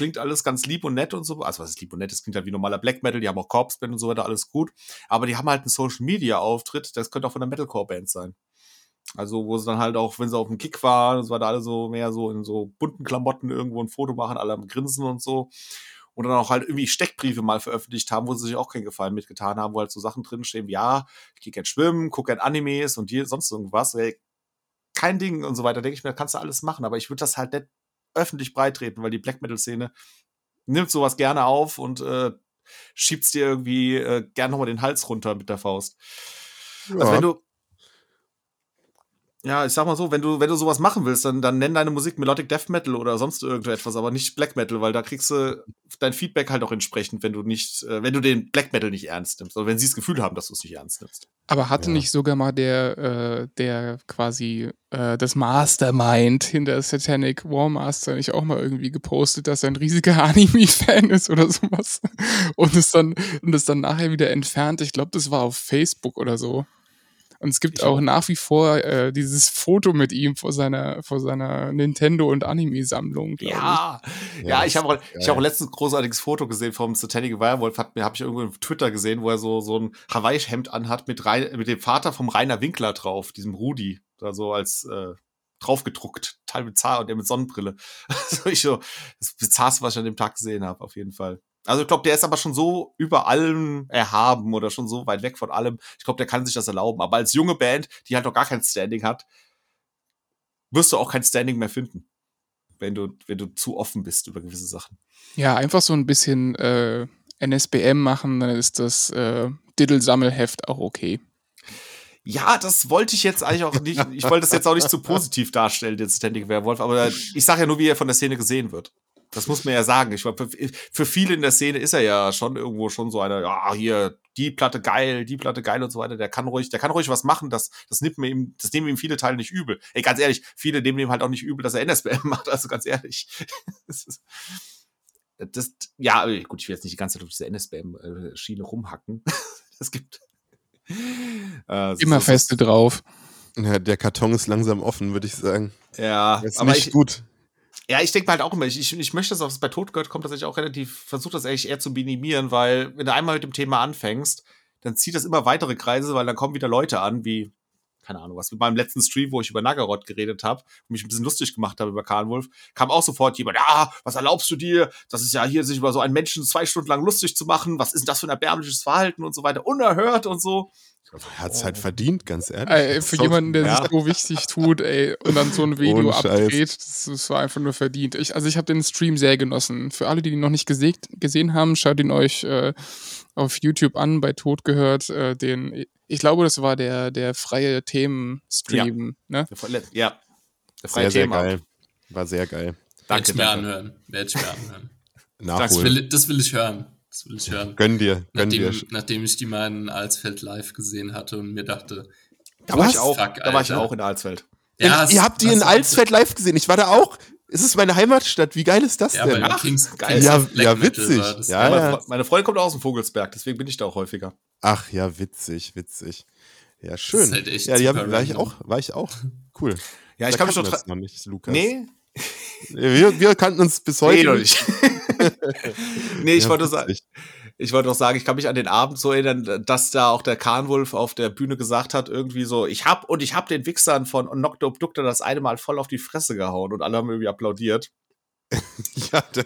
Klingt alles ganz lieb und nett und so. Also was ist lieb und nett? Das klingt halt wie normaler Black Metal. Die haben auch Corpse-Band und so weiter, alles gut. Aber die haben halt einen Social-Media-Auftritt. Das könnte auch von der Metalcore-Band sein. Also, wo sie dann halt auch, wenn sie auf dem Kick waren, und so weiter, alle so mehr so in so bunten Klamotten irgendwo ein Foto machen, alle am Grinsen und so. Und dann auch halt irgendwie Steckbriefe mal veröffentlicht haben, wo sie sich auch keinen Gefallen mitgetan haben, wo halt so Sachen drinstehen wie, ja, ich gehe gern schwimmen, gucke gern Animes und hier sonst irgendwas. Ey, kein Ding und so weiter, denke ich mir, kannst du alles machen, aber ich würde das halt nicht öffentlich breitreten, weil die Black Metal-Szene nimmt sowas gerne auf und äh, schiebt's dir irgendwie äh, gern nochmal den Hals runter mit der Faust. Also Ja. wenn du ja, ich sag mal so, wenn du, wenn du sowas machen willst, dann, dann nenn deine Musik Melodic Death Metal oder sonst irgendetwas, aber nicht Black Metal, weil da kriegst du dein Feedback halt auch entsprechend, wenn du nicht, äh, wenn du den Black Metal nicht ernst nimmst, oder wenn sie das Gefühl haben, dass du es nicht ernst nimmst. Aber hatte Ja. nicht sogar mal der, äh, der quasi äh, das Mastermind hinter Satanic Warmaster nicht auch mal irgendwie gepostet, dass er ein riesiger [laughs] Anime-Fan ist oder sowas? Und es dann, und es dann nachher wieder entfernt. Ich glaube, das war auf Facebook oder so. Und es gibt Ich auch nach wie vor äh, dieses Foto mit ihm vor seiner, vor seiner Nintendo- und Anime-Sammlung, glaube Ja, ja, Ja, ich habe auch, ich hab auch letztens ein großartiges Foto gesehen vom Satanic Werewolf, hat mir, habe ich irgendwo auf Twitter gesehen, wo er so, so ein Hawaii-Hemd anhat mit, Rei- mit dem Vater vom Rainer Winkler drauf, diesem Rudi, da so als, äh, draufgedruckt, total bizarr und der mit Sonnenbrille. [laughs] Also ich so, das bizarrste, was ich an dem Tag gesehen habe, auf jeden Fall. Also ich glaube, der ist aber schon so über allem erhaben oder schon so weit weg von allem. Ich glaube, der kann sich das erlauben. Aber als junge Band, die halt noch gar kein Standing hat, wirst du auch kein Standing mehr finden, wenn du, wenn du zu offen bist über gewisse Sachen. Ja, einfach so ein bisschen äh, NSBM machen, dann ist das äh, Diddle-Sammelheft auch okay. Ja, das wollte ich jetzt eigentlich auch nicht. Ich wollte das jetzt auch nicht zu positiv darstellen, den Standing Werewolf, aber ich sage ja nur, wie er von der Szene gesehen wird. Das muss man ja sagen. Ich, für, für viele in der Szene ist er ja schon irgendwo schon so einer, ja, hier, die Platte geil, die Platte geil und so weiter. Der kann ruhig, der kann ruhig was machen, das, das nimmt mir ihm, das nehmen ihm viele Teile nicht übel. Ey, ganz ehrlich, viele nehmen ihm halt auch nicht übel, dass er NSBM macht, also ganz ehrlich. [laughs] Das ist, das, ja, gut, ich will jetzt nicht die ganze Zeit auf diese NSBM-Schiene rumhacken. [laughs] Es gibt. Äh, Immer so- feste drauf. Ja, der Karton ist langsam offen, würde ich sagen. Ja, Ist aber nicht ich, gut. Ja, ich denke halt auch immer, ich, ich, ich möchte das, was bei Tod gehört, kommt tatsächlich auch relativ, versuche das eigentlich eher zu minimieren, weil wenn du einmal mit dem Thema anfängst, dann zieht das immer weitere Kreise, weil dann kommen wieder Leute an, wie, keine Ahnung, was mit meinem letzten Stream, wo ich über Nagaroth geredet habe und mich ein bisschen lustig gemacht habe über Karnwolf, kam auch sofort jemand, ja, was erlaubst du dir? Das ist ja hier, sich über so einen Menschen zwei Stunden lang lustig zu machen, was ist denn das für ein erbärmliches Verhalten und so weiter, unerhört und so. Er hat es halt verdient, ganz ehrlich. Ey, für jemanden, der ja. sich so wichtig tut, ey, und dann so ein [laughs] Video abdreht, das, das war einfach nur verdient. Ich, also ich habe den Stream sehr genossen. Für alle, die ihn noch nicht gesehen, gesehen haben, schaut ihn euch äh, auf YouTube an, bei Tod gehört. Äh, den, ich glaube, das war der, der freie Themen-Stream. Ne? Der Verle- Ja, der freie Sehr, sehr Thema. geil. War sehr geil. Werde Danke, ich mir anhören. Werde ich mir anhören. Das Nachholen. will, das will ich hören. Das will ich hören. Gönn dir, gönn dir. Nachdem, nachdem ich die mal in Alsfeld live gesehen hatte und mir dachte, Da war ich auch, Fuck, da war ich auch in Alsfeld. ja, ihr habt die in Alsfeld live gesehen. Ich war da auch. Es ist meine Heimatstadt. Wie geil ist das Ja, denn? Ach, Kings, geil. Ja, ja, witzig. das. Ja, meine, ja. Fre- meine Freundin kommt aus dem Vogelsberg, deswegen bin ich da auch häufiger. Ach ja, witzig, witzig. Ja, schön. ist halt echt ja, die super hab, war ich auch, war ich auch. Cool. Ja, ich Da kann mich uns noch nicht, Lukas. Nee, [laughs] Wir, wir kannten uns bis heute nee, noch nicht. [laughs] nee, ich Ja, wollte sagen. Ich wollte noch sagen, ich kann mich an den Abend so erinnern, dass da auch der Karnwolf auf der Bühne gesagt hat, irgendwie so, ich hab und ich hab den Wichsern von Knocked Obductor das eine Mal voll auf die Fresse gehauen und alle haben irgendwie applaudiert. [laughs] Ja, da,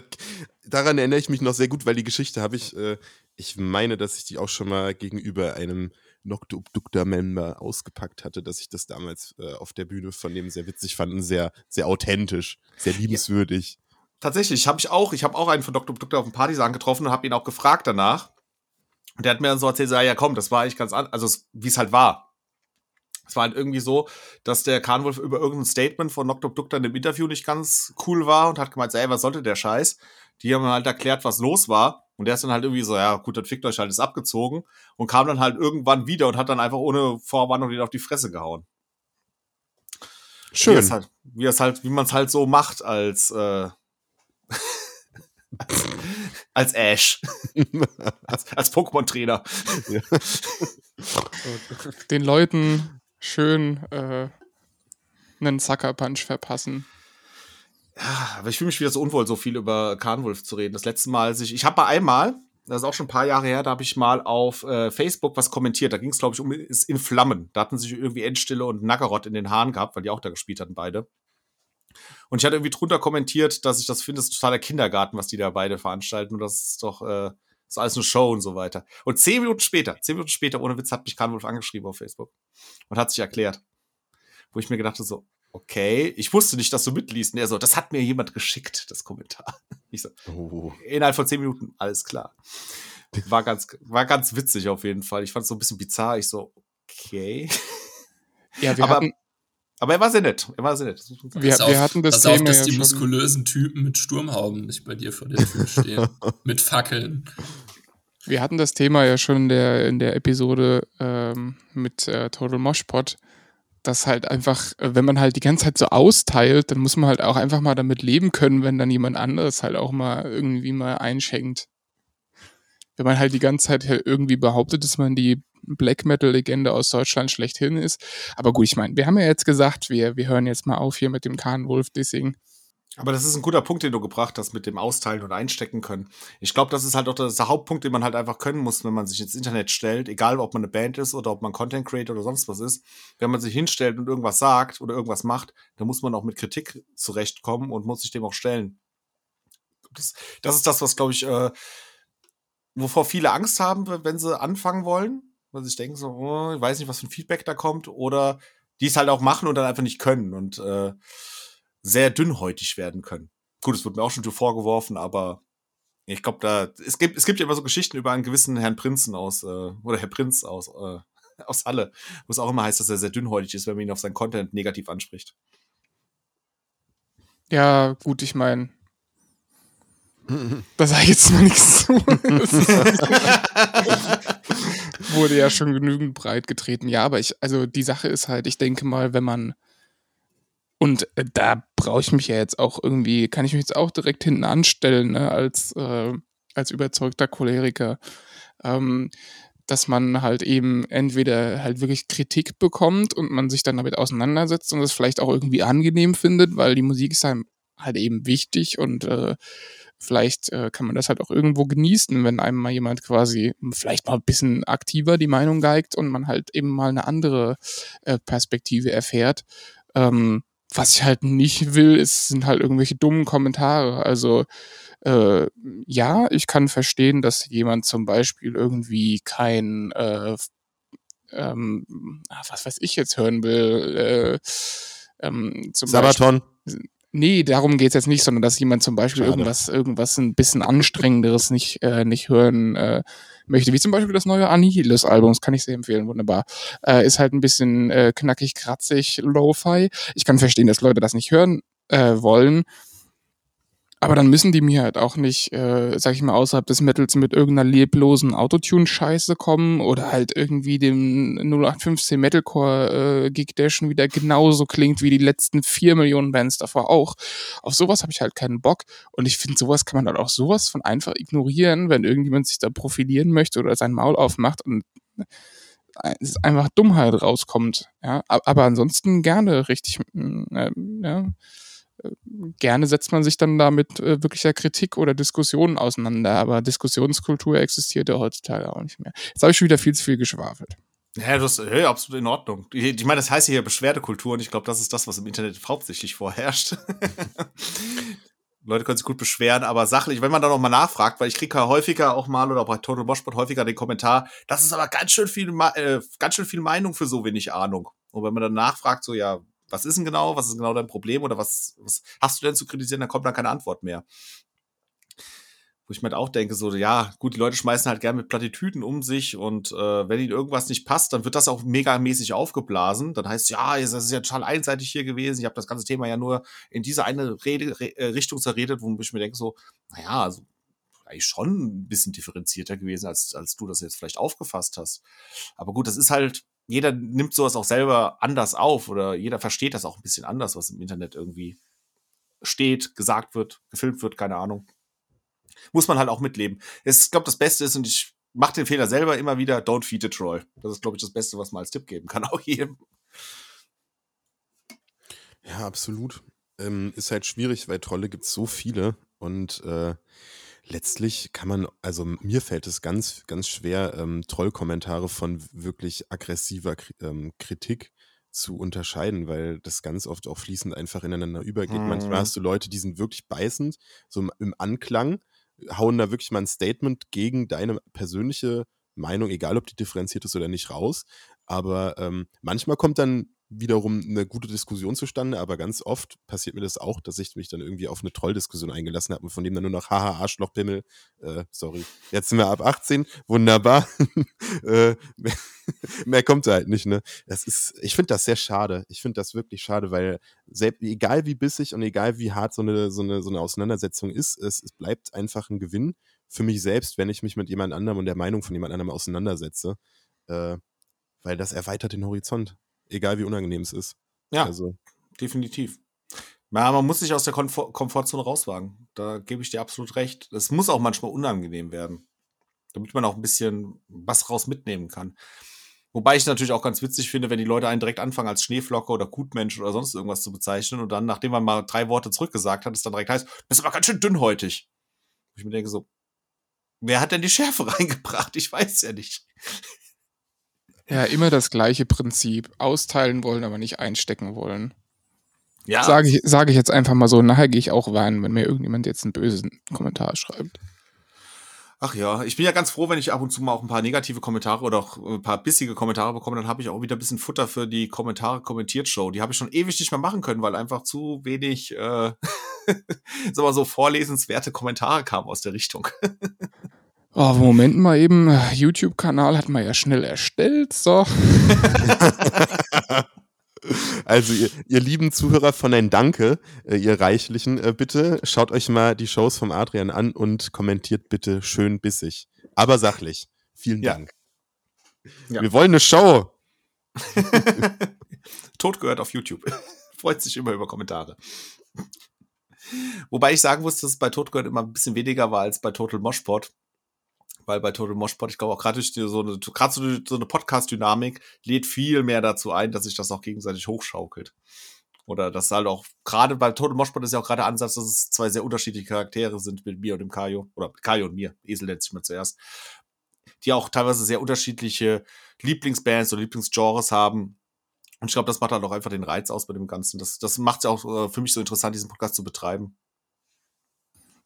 daran erinnere ich mich noch sehr gut, weil die Geschichte habe ich, äh, ich meine, dass ich die auch schon mal gegenüber einem Noctobductor-Member ausgepackt hatte, dass ich das damals äh, auf der Bühne von dem sehr witzig fand und sehr, sehr authentisch, sehr liebenswürdig. Tatsächlich, habe ich auch, ich habe auch einen von Dr. Obductor auf dem Partisan getroffen und habe ihn auch gefragt danach. Und der hat mir dann so erzählt, so, ja komm, das war eigentlich ganz anders, also wie es halt war. Es war halt irgendwie so, dass der Karnwolf über irgendein Statement von Dr. Obductor in dem Interview nicht ganz cool war und hat gemeint, so, ey, was sollte der Scheiß? Die haben halt erklärt, was los war. Und der ist dann halt irgendwie so, ja, gut, dann fickt euch halt, ist abgezogen. Und kam dann halt irgendwann wieder und hat dann einfach ohne Vorwarnung den auf die Fresse gehauen. Schön. halt, wie es halt, wie man es halt so macht als, äh, [laughs] als Ash. [laughs] als als Pokémon-Trainer. Den Leuten schön äh, einen Sucker-Punch verpassen. Ja, aber ich fühle mich wieder so unwohl, so viel über Karnwolf zu reden. Das letzte Mal, als ich, ich habe mal einmal, das ist auch schon ein paar Jahre her, da habe ich mal auf äh, Facebook was kommentiert. Da ging es, glaube ich, um ist in Flammen. Da hatten sich irgendwie Endstille und Naggarot in den Haaren gehabt, weil die auch da gespielt hatten, beide. Und ich hatte irgendwie drunter kommentiert, dass ich das finde, das ist totaler Kindergarten, was die da beide veranstalten. Und das ist doch, äh, ist alles eine Show und so weiter. Und zehn Minuten später, zehn Minuten später, ohne Witz, hat mich Karnwolf angeschrieben auf Facebook und hat sich erklärt. Wo ich mir gedacht habe, so, okay, ich wusste nicht, dass du mitliest. Und er so, das hat mir jemand geschickt, das Kommentar. [laughs] Ich so, Oh. innerhalb von zehn Minuten, alles klar. War ganz, war ganz witzig auf jeden Fall. Ich fand es so ein bisschen bizarr. Ich so, okay. Ja, wir Aber- hatten, Aber er war sehr nett. Er war sehr nett. Wir, auf, wir hatten das pass Thema auf, dass ja die muskulösen Typen mit Sturmhauben nicht bei dir vor der Tür stehen. [laughs] mit Fackeln. Wir hatten das Thema ja schon in der, in der Episode ähm, mit äh, Total Moshpot, dass halt einfach, äh, wenn man halt die ganze Zeit so austeilt, dann muss man halt auch einfach mal damit leben können, wenn dann jemand anderes halt auch mal irgendwie mal einschenkt. Wenn man halt die ganze Zeit halt irgendwie behauptet, dass man die Black Metal-Legende aus Deutschland schlechthin ist. Aber gut, ich meine, wir haben ja jetzt gesagt, wir, wir hören jetzt mal auf hier mit dem Kahn Wolf-Dissing. Aber das ist ein guter Punkt, den du gebracht hast mit dem Austeilen und Einstecken können. Ich glaube, das ist halt auch das der Hauptpunkt, den man halt einfach können muss, wenn man sich ins Internet stellt, egal ob man eine Band ist oder ob man Content Creator oder sonst was ist. Wenn man sich hinstellt und irgendwas sagt oder irgendwas macht, dann muss man auch mit Kritik zurechtkommen und muss sich dem auch stellen. Das, das ist das, was, glaube ich, äh, wovor viele Angst haben, wenn sie anfangen wollen. Sie sich denken so, oh, ich weiß nicht, was für ein Feedback da kommt. Oder die es halt auch machen und dann einfach nicht können. Und äh, sehr dünnhäutig werden können. Gut, es wurde mir auch schon vorgeworfen, aber ich glaube, da es gibt es gibt ja immer so Geschichten über einen gewissen Herrn Prinzen aus äh, oder Herr Prinz aus äh, [laughs] aus Halle, wo es auch immer heißt, dass er sehr dünnhäutig ist, wenn man ihn auf seinen Content negativ anspricht. Ja, gut, ich meine, da sage ich jetzt mal nichts zu. [laughs] [laughs] Das wurde ja schon genügend breit getreten. Ja, aber ich, also die Sache ist halt, ich denke mal, wenn man und äh, da brauche ich mich ja jetzt auch irgendwie, kann ich mich jetzt auch direkt hinten anstellen, ne, als, äh, als überzeugter Choleriker, ähm, dass man halt eben entweder halt wirklich Kritik bekommt und man sich dann damit auseinandersetzt und es vielleicht auch irgendwie angenehm findet, weil die Musik ist einem halt eben wichtig und äh, vielleicht äh, kann man das halt auch irgendwo genießen, wenn einem mal jemand quasi vielleicht mal ein bisschen aktiver die Meinung geigt und man halt eben mal eine andere äh, Perspektive erfährt. Ähm, was ich halt nicht will, ist, sind halt irgendwelche dummen Kommentare. Also äh, ja, ich kann verstehen, dass jemand zum Beispiel irgendwie kein, äh, ähm, ah, was weiß ich jetzt hören will, äh, ähm, zum Beispiel, Sabaton. Nee, darum geht's jetzt nicht, sondern dass jemand zum Beispiel Schade. irgendwas, irgendwas ein bisschen anstrengenderes nicht, äh, nicht hören äh, möchte. Wie zum Beispiel das neue Annihilus-Album, das kann ich sehr empfehlen, wunderbar. Äh, ist halt ein bisschen äh, knackig, kratzig, Lo-Fi. Ich kann verstehen, dass Leute das nicht hören äh, wollen. Aber dann müssen die mir halt auch nicht, äh, sag ich mal, außerhalb des Metals mit irgendeiner leblosen Autotune-Scheiße kommen oder halt irgendwie dem 0815 Metalcore-Gig, der schon wieder genauso klingt wie die letzten vier Millionen Bands davor auch. Auf sowas habe ich halt keinen Bock. Und ich finde, sowas kann man halt auch sowas von einfach ignorieren, wenn irgendjemand sich da profilieren möchte oder sein Maul aufmacht und es einfach Dummheit rauskommt. Ja, aber ansonsten gerne richtig, mm, äh, ja, äh, gerne setzt man sich dann da mit äh, wirklicher Kritik oder Diskussionen auseinander, aber Diskussionskultur existiert ja heutzutage auch nicht mehr. Jetzt habe ich schon wieder viel zu viel geschwafelt. Ja, das ist hey, absolut in Ordnung. Ich, ich meine, das heißt hier Beschwerdekultur und ich glaube, das ist das, was im Internet hauptsächlich vorherrscht. [laughs] Leute können sich gut beschweren, aber sachlich, wenn man da noch mal nachfragt, weil ich kriege ja häufiger auch mal oder bei Total Moshpot häufiger den Kommentar, das ist aber ganz schön viel, äh, ganz schön viel Meinung für so wenig Ahnung. Und wenn man dann nachfragt, so ja, was ist denn genau, was ist genau dein Problem oder was, was hast du denn zu kritisieren, dann kommt dann keine Antwort mehr. Wo ich mir halt auch denke, so, ja, gut, die Leute schmeißen halt gerne mit Plattitüden um sich und äh, wenn ihnen irgendwas nicht passt, dann wird das auch megamäßig aufgeblasen. Dann heißt ja, das ist ja total einseitig hier gewesen. Ich habe das ganze Thema ja nur in diese eine Rede, Re, äh, Richtung zerredet, wo ich mir denke, so, naja, also eigentlich schon ein bisschen differenzierter gewesen, als, als du das jetzt vielleicht aufgefasst hast. Aber gut, das ist halt, jeder nimmt sowas auch selber anders auf oder jeder versteht das auch ein bisschen anders, was im Internet irgendwie steht, gesagt wird, gefilmt wird, keine Ahnung. Muss man halt auch mitleben. Es, ich glaube, das Beste ist, und ich mache den Fehler selber immer wieder, don't feed a troll. Das ist, glaube ich, das Beste, was man als Tipp geben kann, [laughs] auch jedem. Ja, absolut. Ähm, ist halt schwierig, weil Trolle gibt es so viele und äh, letztlich kann man, also mir fällt es ganz, ganz schwer, ähm, Trollkommentare von wirklich aggressiver Kri- ähm, Kritik zu unterscheiden, weil das ganz oft auch fließend einfach ineinander übergeht. Mhm. Manchmal hast du Leute, die sind wirklich beißend, so im, im Anklang, hauen da wirklich mal ein Statement gegen deine persönliche Meinung, egal ob die differenziert ist oder nicht, raus. Aber ähm, manchmal kommt dann wiederum eine gute Diskussion zustande, aber ganz oft passiert mir das auch, dass ich mich dann irgendwie auf eine Trolldiskussion eingelassen habe und von dem dann nur noch haha Arschlochpimmel, äh, sorry, jetzt sind wir ab 18, wunderbar, [laughs] äh, mehr, [laughs] mehr kommt halt nicht, ne? Das ist, ich finde das sehr schade, ich finde das wirklich schade, weil selbst, egal wie bissig und egal wie hart so eine, so eine, so eine Auseinandersetzung ist, es, es bleibt einfach ein Gewinn für mich selbst, wenn ich mich mit jemand anderem und der Meinung von jemand anderem auseinandersetze, äh, weil das erweitert den Horizont egal wie unangenehm es ist. Ja, also. definitiv. Ja, man muss sich aus der Komfort Komfortzone rauswagen. Da gebe ich dir absolut recht. Es muss auch manchmal unangenehm werden, damit man auch ein bisschen was raus mitnehmen kann. Wobei ich natürlich auch ganz witzig finde, wenn die Leute einen direkt anfangen als Schneeflocke oder Gutmensch oder sonst irgendwas zu bezeichnen und dann, nachdem man mal drei Worte zurückgesagt hat, es dann direkt heißt, bist aber ganz schön dünnhäutig. Ich mir denke so, wer hat denn die Schärfe [laughs] reingebracht? Ich weiß ja nicht. Ja, immer das gleiche Prinzip. Austeilen wollen, aber nicht einstecken wollen. Ja. Sage ich, sage ich jetzt einfach mal so. Nachher gehe ich auch weinen, wenn mir irgendjemand jetzt einen bösen Kommentar schreibt. Ach ja, ich bin ja ganz froh, wenn ich ab und zu mal auch ein paar negative Kommentare oder auch ein paar bissige Kommentare bekomme, dann habe ich auch wieder ein bisschen Futter für die Kommentare kommentiert Show. Die habe ich schon ewig nicht mehr machen können, weil einfach zu wenig, äh, [laughs] sagen wir so, vorlesenswerte Kommentare kamen aus der Richtung. [laughs] Oh, Moment mal eben, YouTube-Kanal hat man ja schnell erstellt, so. [laughs] Also ihr, ihr, lieben Zuhörer von ein Danke, äh, ihr Reichlichen, äh, bitte schaut euch mal die Shows vom Adrian an und kommentiert bitte schön bissig, aber sachlich. Vielen Dank. Ja. Wir wollen eine Show. [laughs] Tod gehört auf YouTube. [laughs] Freut sich immer über Kommentare. Wobei ich sagen muss, dass es bei Tod gehört immer ein bisschen weniger war als bei Total Moshpot weil bei Total Moshpot, ich glaube auch gerade so eine, so, eine Podcast-Dynamik lädt viel mehr dazu ein, dass sich das auch gegenseitig hochschaukelt. Oder das halt auch, gerade bei Total Moshpot ist ja auch gerade Ansatz, dass es zwei sehr unterschiedliche Charaktere sind mit mir und dem Kajo. Oder Kajo und mir. Esel nennt sich mal zuerst. Die auch teilweise sehr unterschiedliche Lieblingsbands oder Lieblingsgenres haben. Und ich glaube, das macht halt auch einfach den Reiz aus bei dem Ganzen. Das, das macht es ja auch äh, für mich so interessant, diesen Podcast zu betreiben.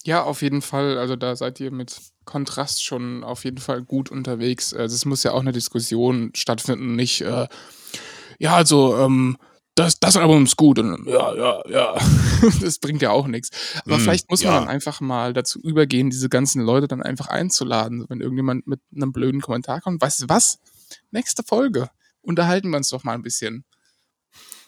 Ja, auf jeden Fall. Also da seid ihr mit Kontrast schon auf jeden Fall gut unterwegs. Also es muss ja auch eine Diskussion stattfinden, nicht, äh, ja, also, ähm, das, das Album ist gut und ja, ja, ja. [laughs] das bringt ja auch nichts. Aber mm, vielleicht muss man ja. dann einfach mal dazu übergehen, diese ganzen Leute dann einfach einzuladen. Wenn irgendjemand mit einem blöden Kommentar kommt, weißt du was? Nächste Folge. Unterhalten wir uns doch mal ein bisschen.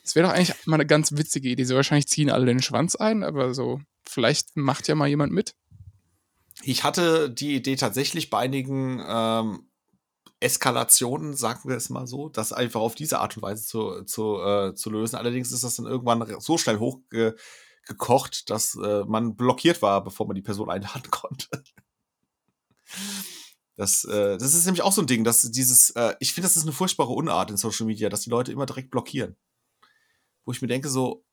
Das wäre doch eigentlich mal eine ganz witzige Idee. So wahrscheinlich ziehen alle den Schwanz ein, aber so Vielleicht macht ja mal jemand mit. Ich hatte die Idee tatsächlich bei einigen ähm, Eskalationen, sagen wir es mal so, das einfach auf diese Art und Weise zu, zu, äh, zu lösen. Allerdings ist das dann irgendwann so schnell hochgekocht, dass äh, man blockiert war, bevor man die Person einladen [laughs] konnte. Das, äh, das ist nämlich auch so ein Ding, dass dieses, äh, ich finde, das ist eine furchtbare Unart in Social Media, dass die Leute immer direkt blockieren. Wo ich mir denke, so,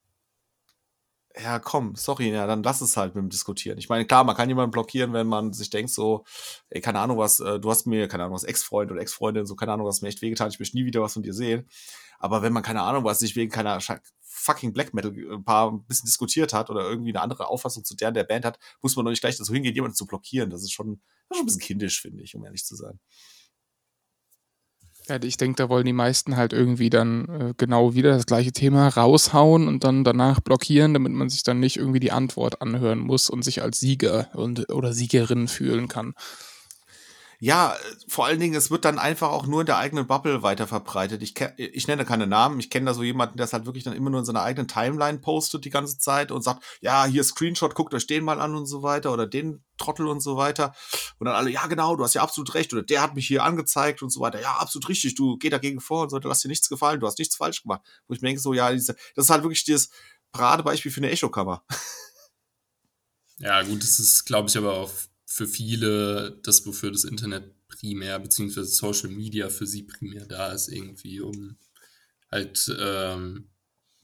ja, komm, sorry, ja, dann lass es halt mit dem Diskutieren. Ich meine, klar, man kann jemanden blockieren, wenn man sich denkt, so, ey, keine Ahnung was, äh, du hast mir, keine Ahnung was, Ex-Freund oder Ex-Freundin, so, keine Ahnung, was mir echt wehgetan, ich möchte nie wieder was von dir sehen. Aber wenn man, keine Ahnung was, sich wegen keiner fucking Black Metal ein äh, paar ein bisschen diskutiert hat oder irgendwie eine andere Auffassung zu der der Band hat, muss man doch nicht gleich dazu hingehen, jemanden zu blockieren. Das ist schon, das ist schon ein bisschen kindisch, finde ich, um ehrlich zu sein. Ja, ich denke, da wollen die meisten halt irgendwie dann äh, genau wieder das gleiche Thema raushauen und dann danach blockieren, damit man sich dann nicht irgendwie die Antwort anhören muss und sich als Sieger und, oder Siegerin fühlen kann ja, vor allen Dingen, es wird dann einfach auch nur in der eigenen Bubble weiterverbreitet. Ich, ich nenne keine Namen, ich kenne da so jemanden, der es halt wirklich dann immer nur in seiner eigenen Timeline postet die ganze Zeit und sagt, ja, hier Screenshot, guckt euch den mal an und so weiter oder den Trottel und so weiter. Und dann alle, ja, genau, du hast ja absolut recht oder der hat mich hier angezeigt und so weiter. Ja, absolut richtig, du geh dagegen vor und so, du hast dir nichts gefallen, du hast nichts falsch gemacht. Wo ich mir denke, so, ja, diese, das ist halt wirklich dieses Paradebeispiel für eine Echokammer. [laughs] Ja, gut, das ist, glaube ich, aber auch für viele das, wofür das Internet primär, beziehungsweise Social Media für sie primär da ist, irgendwie, um halt, ähm,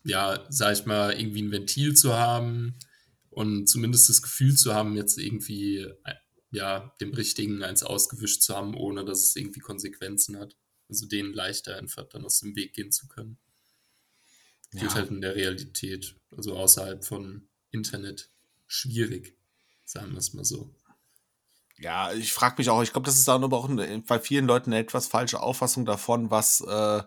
ja, sag ich mal, irgendwie ein Ventil zu haben und zumindest das Gefühl zu haben, jetzt irgendwie, äh, ja, dem Richtigen eins ausgewischt zu haben, ohne dass es irgendwie Konsequenzen hat. Also denen leichter einfach dann aus dem Weg gehen zu können. Ja. Geht halt in der Realität, also außerhalb von Internet, schwierig, sagen wir es mal so. Ja, ich frage mich auch, ich glaube, das ist dann aber auch bei vielen Leuten eine etwas falsche Auffassung davon, was, äh,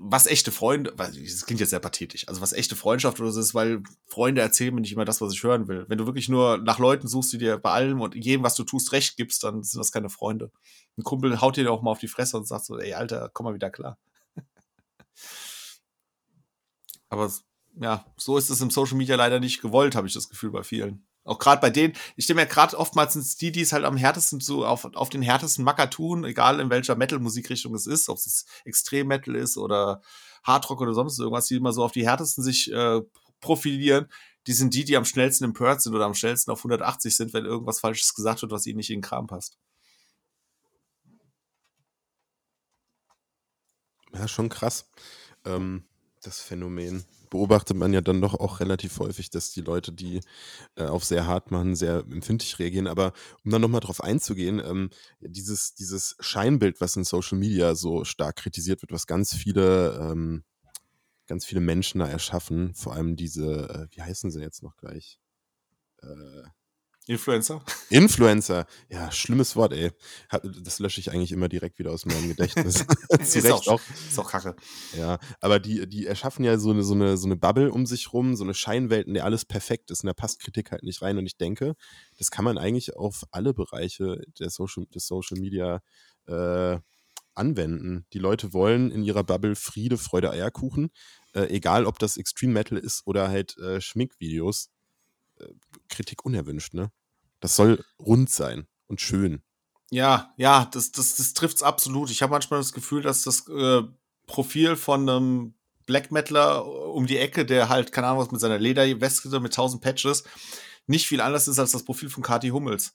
was echte Freunde, das klingt jetzt sehr pathetisch, also was echte Freundschaft oder so ist, weil Freunde erzählen mir nicht immer das, was ich hören will. Wenn du wirklich nur nach Leuten suchst, die dir bei allem und jedem, was du tust, recht gibst, dann sind das keine Freunde. Ein Kumpel haut dir auch mal auf die Fresse und sagt so, ey, Alter, komm mal wieder klar. [laughs] Aber ja, so ist es im Social Media leider nicht gewollt, habe ich das Gefühl bei vielen. Auch gerade bei denen, ich stelle mir gerade oftmals sind die, die es halt am härtesten so auf, auf den härtesten Macker tun, egal in welcher Metal-Musikrichtung es ist, ob es Extrem-Metal ist oder Hardrock oder sonst irgendwas, die immer so auf die härtesten sich äh, profilieren. Die sind die, die am schnellsten empört sind oder am schnellsten auf 180 sind, wenn irgendwas Falsches gesagt wird, was ihnen nicht in den Kram passt. Ja, schon krass. Ähm, das Phänomen beobachtet man ja dann doch auch relativ häufig, dass die Leute, die äh, auf sehr hart machen, sehr empfindlich reagieren. Aber um dann nochmal drauf einzugehen, ähm, dieses, dieses Scheinbild, was in Social Media so stark kritisiert wird, was ganz viele, ähm, ganz viele Menschen da erschaffen, vor allem diese, äh, wie heißen sie jetzt noch gleich? Äh, Influencer? Influencer, ja, schlimmes Wort, ey. Das lösche ich eigentlich immer direkt wieder aus meinem Gedächtnis. [laughs] [laughs] Zu ist, auch, auch, ist auch kacke. Ja, aber die, die erschaffen ja so eine, so, eine, so eine Bubble um sich rum, so eine Scheinwelt, in der alles perfekt ist. Und da passt Kritik halt nicht rein. Und ich denke, das kann man eigentlich auf alle Bereiche der Social, des Social Media äh, anwenden. Die Leute wollen in ihrer Bubble Friede, Freude, Eierkuchen. Äh, egal, ob das Extreme Metal ist oder halt äh, Schminkvideos Kritik unerwünscht, ne? Das soll rund sein und schön. Ja, ja, das, das, das trifft's absolut. Ich habe manchmal das Gefühl, dass das äh, Profil von einem Black Metaler äh, um die Ecke, der halt, keine Ahnung, was mit seiner Lederweste mit tausend Patches, nicht viel anders ist als das Profil von Kati Hummels.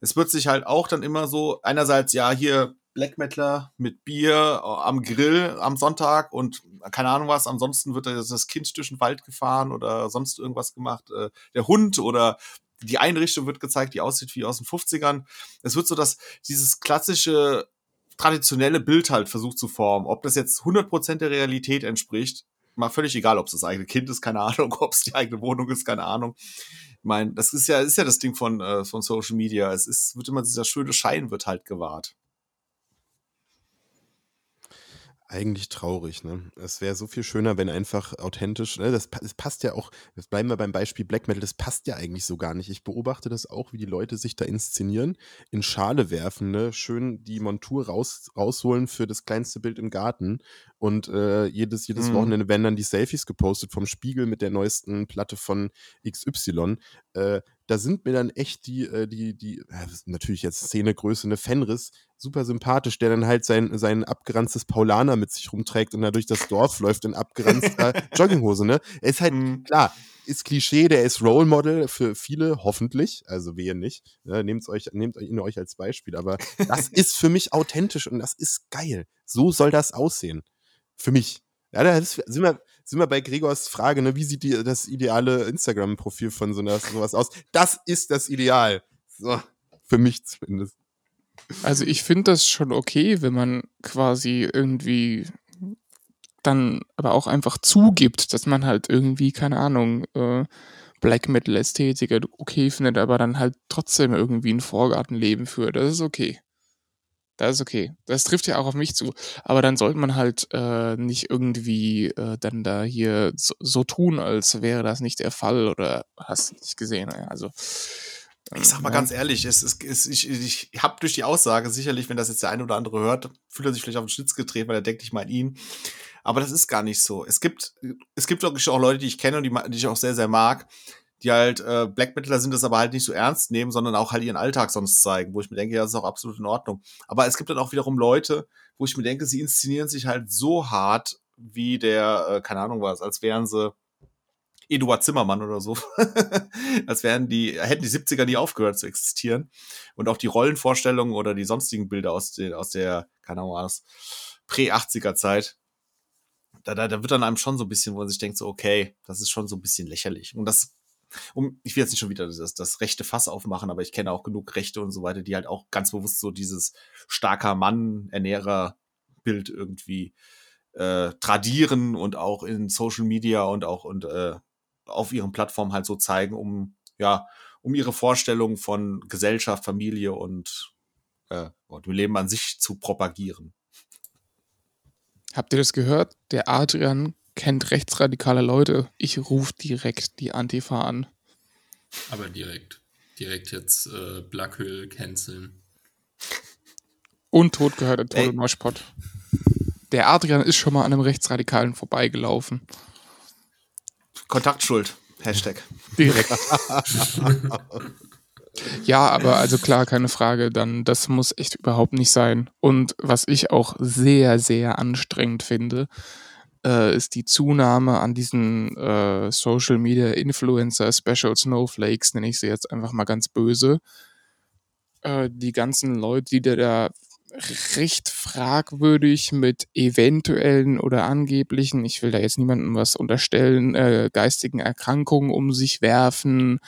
Es wird sich halt auch dann immer so, einerseits, ja, hier Black Metaler mit Bier äh, am Grill am Sonntag und keine Ahnung was. Ansonsten wird das Kind durch den Wald gefahren oder sonst irgendwas gemacht. Äh, der Hund oder die Einrichtung wird gezeigt, die aussieht wie aus den 50ern. Es wird so, dass dieses klassische traditionelle Bild halt versucht zu formen. Ob das jetzt 100% der Realität entspricht, mal völlig egal, ob es das eigene Kind ist, keine Ahnung, [laughs] ob es die eigene Wohnung ist, keine Ahnung. Ich meine, das ist ja, ist ja das Ding von, äh, von Social Media. Es ist, wird immer dieser schöne Schein wird halt gewahrt. Eigentlich traurig, ne? Es wäre so viel schöner, wenn einfach authentisch, ne? Das, das passt ja auch, jetzt bleiben wir beim Beispiel Black Metal, das passt ja eigentlich so gar nicht. Ich beobachte das auch, wie die Leute sich da inszenieren, in Schale werfen, ne? Schön die Montur raus, rausholen für das kleinste Bild im Garten und äh, jedes, jedes mhm. Wochenende werden dann die Selfies gepostet vom Spiegel mit der neuesten Platte von XY. Äh, da sind mir dann echt die, äh, die, die, äh, natürlich jetzt Szenegröße, eine Fenris, super sympathisch, der dann halt sein, sein abgeranztes Paulaner mit sich rumträgt und da durch das Dorf läuft in abgeranzter [laughs] Jogginghose, ne? Er ist halt, mhm. klar, ist Klischee, der ist Role Model für viele, hoffentlich, also wehe nicht. Ne? Nehmt euch, nehmt ihn euch als Beispiel, aber das [laughs] ist für mich authentisch und das ist geil. So soll das aussehen. Für mich. Ja, da sind wir, sind wir bei Gregors Frage, ne? wie sieht die, das ideale Instagram-Profil von so einer, sowas aus? Das ist das Ideal. So, für mich zumindest. Also ich finde das schon okay, wenn man quasi irgendwie dann aber auch einfach zugibt, dass man halt irgendwie, keine Ahnung, äh, Black Metal-Ästhetiker okay findet, aber dann halt trotzdem irgendwie ein Vorgartenleben führt. Das ist okay. Das ist okay. Das trifft ja auch auf mich zu. Aber dann sollte man halt äh, nicht irgendwie äh, dann da hier so, so, tun, als wäre das nicht der Fall oder hast du nicht gesehen. Also ich sag mal ja. ganz ehrlich, es ist, es, ich, ich habe durch die Aussage sicherlich, wenn das jetzt der eine oder andere hört, fühlt er sich vielleicht auf den Schlitz getreten, weil er denkt, ich meine ihn. Aber das ist gar nicht so. Es gibt, es gibt wirklich auch Leute, die ich kenne und die, die ich auch sehr, sehr mag, die halt äh, Black Metaler sind, das aber halt nicht so ernst nehmen, sondern auch halt ihren Alltag sonst zeigen, wo ich mir denke, ja, das ist auch absolut in Ordnung. Aber es gibt dann auch wiederum Leute, wo ich mir denke, sie inszenieren sich halt so hart, wie der, äh, keine Ahnung was, als wären sie Eduard Zimmermann oder so. [laughs] als wären die, hätten die 70er nie aufgehört zu existieren. Und auch die Rollenvorstellungen oder die sonstigen Bilder aus, den, aus der, keine Ahnung was, Prä-80er Zeit, da, da, da wird dann einem schon so ein bisschen, wo man sich denkt, so, okay, das ist schon so ein bisschen lächerlich. Und das um, ich will jetzt nicht schon wieder das, das rechte Fass aufmachen, aber ich kenne auch genug Rechte und so weiter, die halt auch ganz bewusst so dieses starker Mann, Ernährer Bild irgendwie äh, tradieren und auch in Social Media und auch und äh, auf ihren Plattformen halt so zeigen, um ja, um ihre Vorstellung von Gesellschaft, Familie und, äh, und dem Leben an sich zu propagieren. Habt ihr das gehört? Der Adrian kennt rechtsradikale Leute. Ich rufe direkt die Antifa an. Aber direkt. Direkt jetzt äh, Blackhöhl canceln. Und tot gehört der Total Moshpot. Der Adrian ist schon mal an einem Rechtsradikalen vorbeigelaufen. Kontaktschuld. Hashtag. Direkt. [laughs] ja, aber also klar, keine Frage, dann das muss echt überhaupt nicht sein. Und was ich auch sehr, sehr anstrengend finde, äh, ist die Zunahme an diesen äh, Social Media Influencer Special Snowflakes, nenne ich sie jetzt einfach mal ganz böse. Äh, die ganzen Leute, die da recht fragwürdig mit eventuellen oder angeblichen, ich will da jetzt niemandem was unterstellen, äh, geistigen Erkrankungen um sich werfen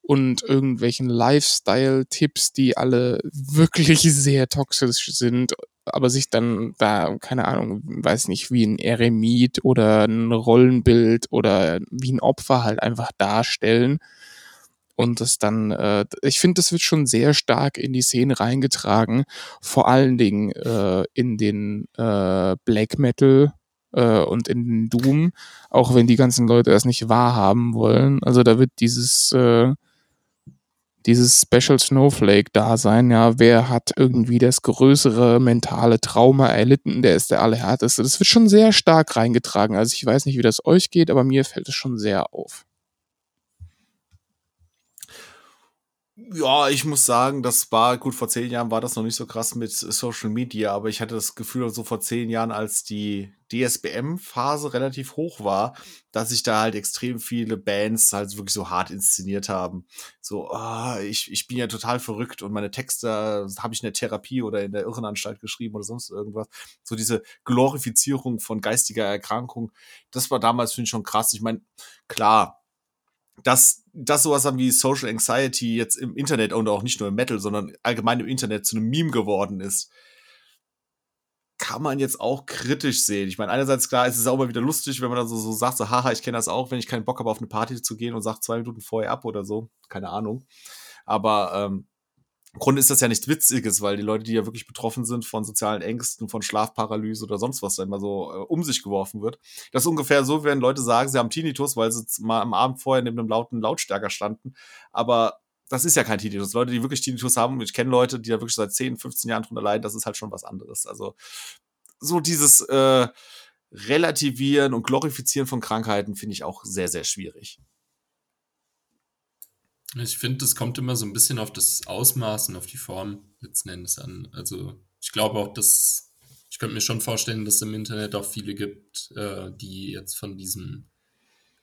und irgendwelchen Lifestyle-Tipps, die alle wirklich [laughs] sehr toxisch sind, aber sich dann da, keine Ahnung, weiß nicht, wie ein Eremit oder ein Rollenbild oder wie ein Opfer halt einfach darstellen und das dann, äh, ich finde, das wird schon sehr stark in die Szene reingetragen, vor allen Dingen äh, in den äh, Black Metal äh, und in den Doom, auch wenn die ganzen Leute das nicht wahrhaben wollen. Also da wird dieses äh, dieses Special Snowflake da sein, ja, wer hat irgendwie das größere mentale Trauma erlitten, der ist der allerhärteste. Das wird schon sehr stark reingetragen. Also ich weiß nicht, wie das euch geht, aber mir fällt es schon sehr auf. Ja, ich muss sagen, das war, gut, vor zehn Jahren war das noch nicht so krass mit Social Media, aber ich hatte das Gefühl, so vor zehn Jahren, als die DSBM-Phase relativ hoch war, dass sich da halt extrem viele Bands halt wirklich so hart inszeniert haben. So, oh, ich, ich bin ja total verrückt und meine Texte habe ich in der Therapie oder in der Irrenanstalt geschrieben oder sonst irgendwas. So diese Glorifizierung von geistiger Erkrankung, das war damals, finde ich, schon krass. Ich meine, klar, dass das sowas haben wie Social Anxiety jetzt im Internet und auch nicht nur im Metal, sondern allgemein im Internet zu einem Meme geworden ist, kann man jetzt auch kritisch sehen. Ich meine, einerseits klar, ist es auch mal wieder lustig, wenn man dann so, so sagt, so, haha, ich kenne das auch, wenn ich keinen Bock habe, auf eine Party zu gehen und sage zwei Minuten vorher ab oder so. Keine Ahnung. Aber ähm, im Grunde ist das ja nichts Witziges, weil die Leute, die ja wirklich betroffen sind von sozialen Ängsten, von Schlafparalyse oder sonst was da immer so äh, um sich geworfen wird. Das ist ungefähr so, wenn Leute sagen, sie haben Tinnitus, weil sie mal am Abend vorher neben einem lauten Lautstärker standen. Aber das ist ja kein Tinnitus. Leute, die wirklich Tinnitus haben, ich kenne Leute, die da wirklich seit 10, 15 Jahren drunter leiden, das ist halt schon was anderes. Also so dieses äh, Relativieren und Glorifizieren von Krankheiten finde ich auch sehr, sehr schwierig. Ich finde, das kommt immer so ein bisschen auf das Ausmaß und auf die Form letzten Endes an. Also ich glaube auch, dass ich könnte mir schon vorstellen, dass es im Internet auch viele gibt, äh, die jetzt von diesem,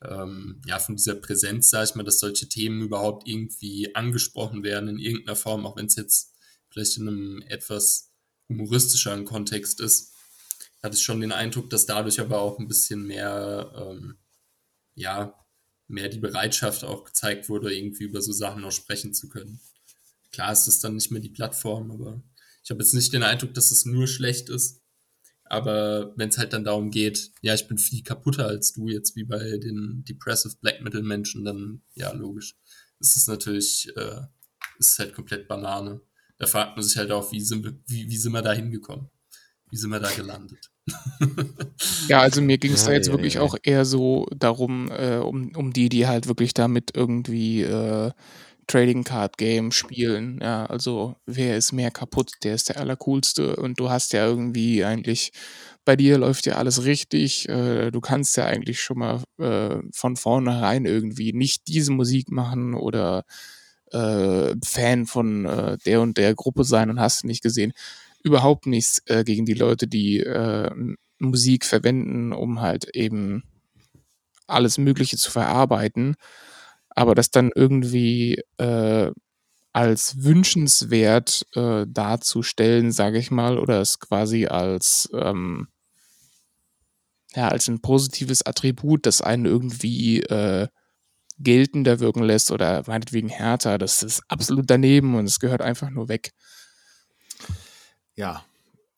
ähm, ja, von dieser Präsenz, sag ich mal, dass solche Themen überhaupt irgendwie angesprochen werden in irgendeiner Form, auch wenn es jetzt vielleicht in einem etwas humoristischeren Kontext ist, hatte ich schon den Eindruck, dass dadurch aber auch ein bisschen mehr, ähm, ja, mehr die Bereitschaft auch gezeigt wurde, irgendwie über so Sachen noch sprechen zu können. Klar ist das dann nicht mehr die Plattform, aber ich habe jetzt nicht den Eindruck, dass es nur schlecht ist. Aber wenn es halt dann darum geht, ja, ich bin viel kaputter als du, jetzt wie bei den Depressive Black Metal Menschen, dann ja, logisch. Das ist natürlich, äh, ist halt komplett Banane. Da fragt man sich halt auch, wie sind wie, wie sind wir da hingekommen? Wie sind wir da gelandet? [laughs] ja, also mir ging es ja, da jetzt ja, wirklich ja. auch eher so darum, äh, um, um die, die halt wirklich damit irgendwie äh, Trading Card Game spielen. Ja, also wer ist mehr kaputt, der ist der allercoolste und du hast ja irgendwie eigentlich, bei dir läuft ja alles richtig, äh, du kannst ja eigentlich schon mal äh, von vornherein irgendwie nicht diese Musik machen oder äh, Fan von äh, der und der Gruppe sein und hast nicht gesehen überhaupt nichts äh, gegen die Leute, die äh, Musik verwenden, um halt eben alles Mögliche zu verarbeiten. Aber das dann irgendwie äh, als wünschenswert äh, darzustellen, sage ich mal, oder es quasi als ähm, ja, als ein positives Attribut, das einen irgendwie äh, geltender wirken lässt oder meinetwegen härter, das ist absolut daneben und es gehört einfach nur weg. Ja,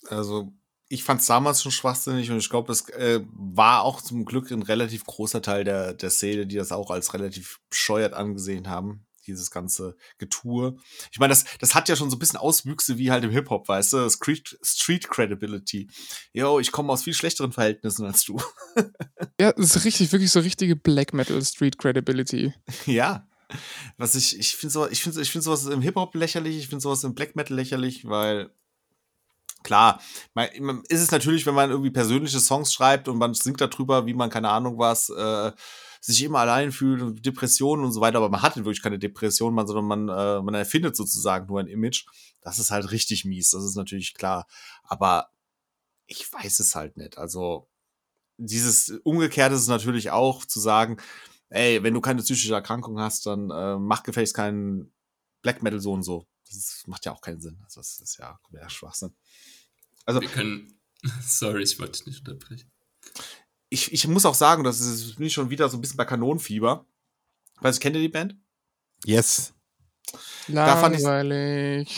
also ich fand es damals schon schwachsinnig und ich glaube, das äh, war auch zum Glück ein relativ großer Teil der, der Szene, die das auch als relativ bescheuert angesehen haben. dieses ganze Getue. Ich meine, das, das hat ja schon so ein bisschen Auswüchse wie halt im Hip-Hop, weißt du? Street, Street Credibility. Yo, ich komme aus viel schlechteren Verhältnissen als du. [laughs] ja, das ist richtig, wirklich so richtige Black Metal Street Credibility. ja. Was ich, ich finde so, ich finde ich finde sowas im Hip-Hop lächerlich, ich finde sowas im Black Metal lächerlich, weil klar, man, ist es natürlich, wenn man irgendwie persönliche Songs schreibt und man singt darüber, wie man, keine Ahnung was, äh, sich immer allein fühlt Depressionen und so weiter, aber man hat wirklich keine Depression, man, sondern man, äh, man erfindet sozusagen nur ein Image. Das ist halt richtig mies, das ist natürlich klar. Aber ich weiß es halt nicht. Also, dieses Umgekehrte ist natürlich auch zu sagen, ey, wenn du keine psychische Erkrankung hast, dann äh, mach gefälligst keinen Black Metal so und so. Das ist, macht ja auch keinen Sinn. Also, das ist ja kompletter Schwachsinn. Also, wir können, [laughs] sorry, ich wollte dich nicht unterbrechen ich, ich muss auch sagen, das ist bin ich schon wieder so ein bisschen bei Kanonenfieber. Weißt du, kennt ihr die Band? Yes. Langweilig.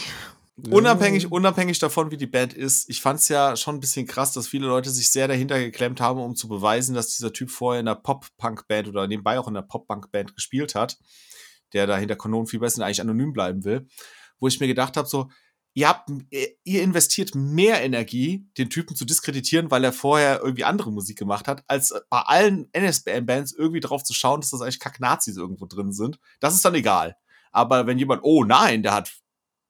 Unabhängig, unabhängig davon, wie die Band ist, ich fand es ja schon ein bisschen krass, dass viele Leute sich sehr dahinter geklemmt haben, um zu beweisen, dass dieser Typ vorher in einer Pop-Punk-Band oder nebenbei auch in einer Pop-Punk-Band gespielt hat, der da hinter Kanonenfieber ist und eigentlich anonym bleiben will. Wo ich mir gedacht habe, so, ihr habt, ihr investiert mehr Energie, den Typen zu diskreditieren, weil er vorher irgendwie andere Musik gemacht hat, als bei allen NSBM-Bands irgendwie drauf zu schauen, dass das eigentlich Kack-Nazis irgendwo drin sind. Das ist dann egal. Aber wenn jemand, oh nein, der hat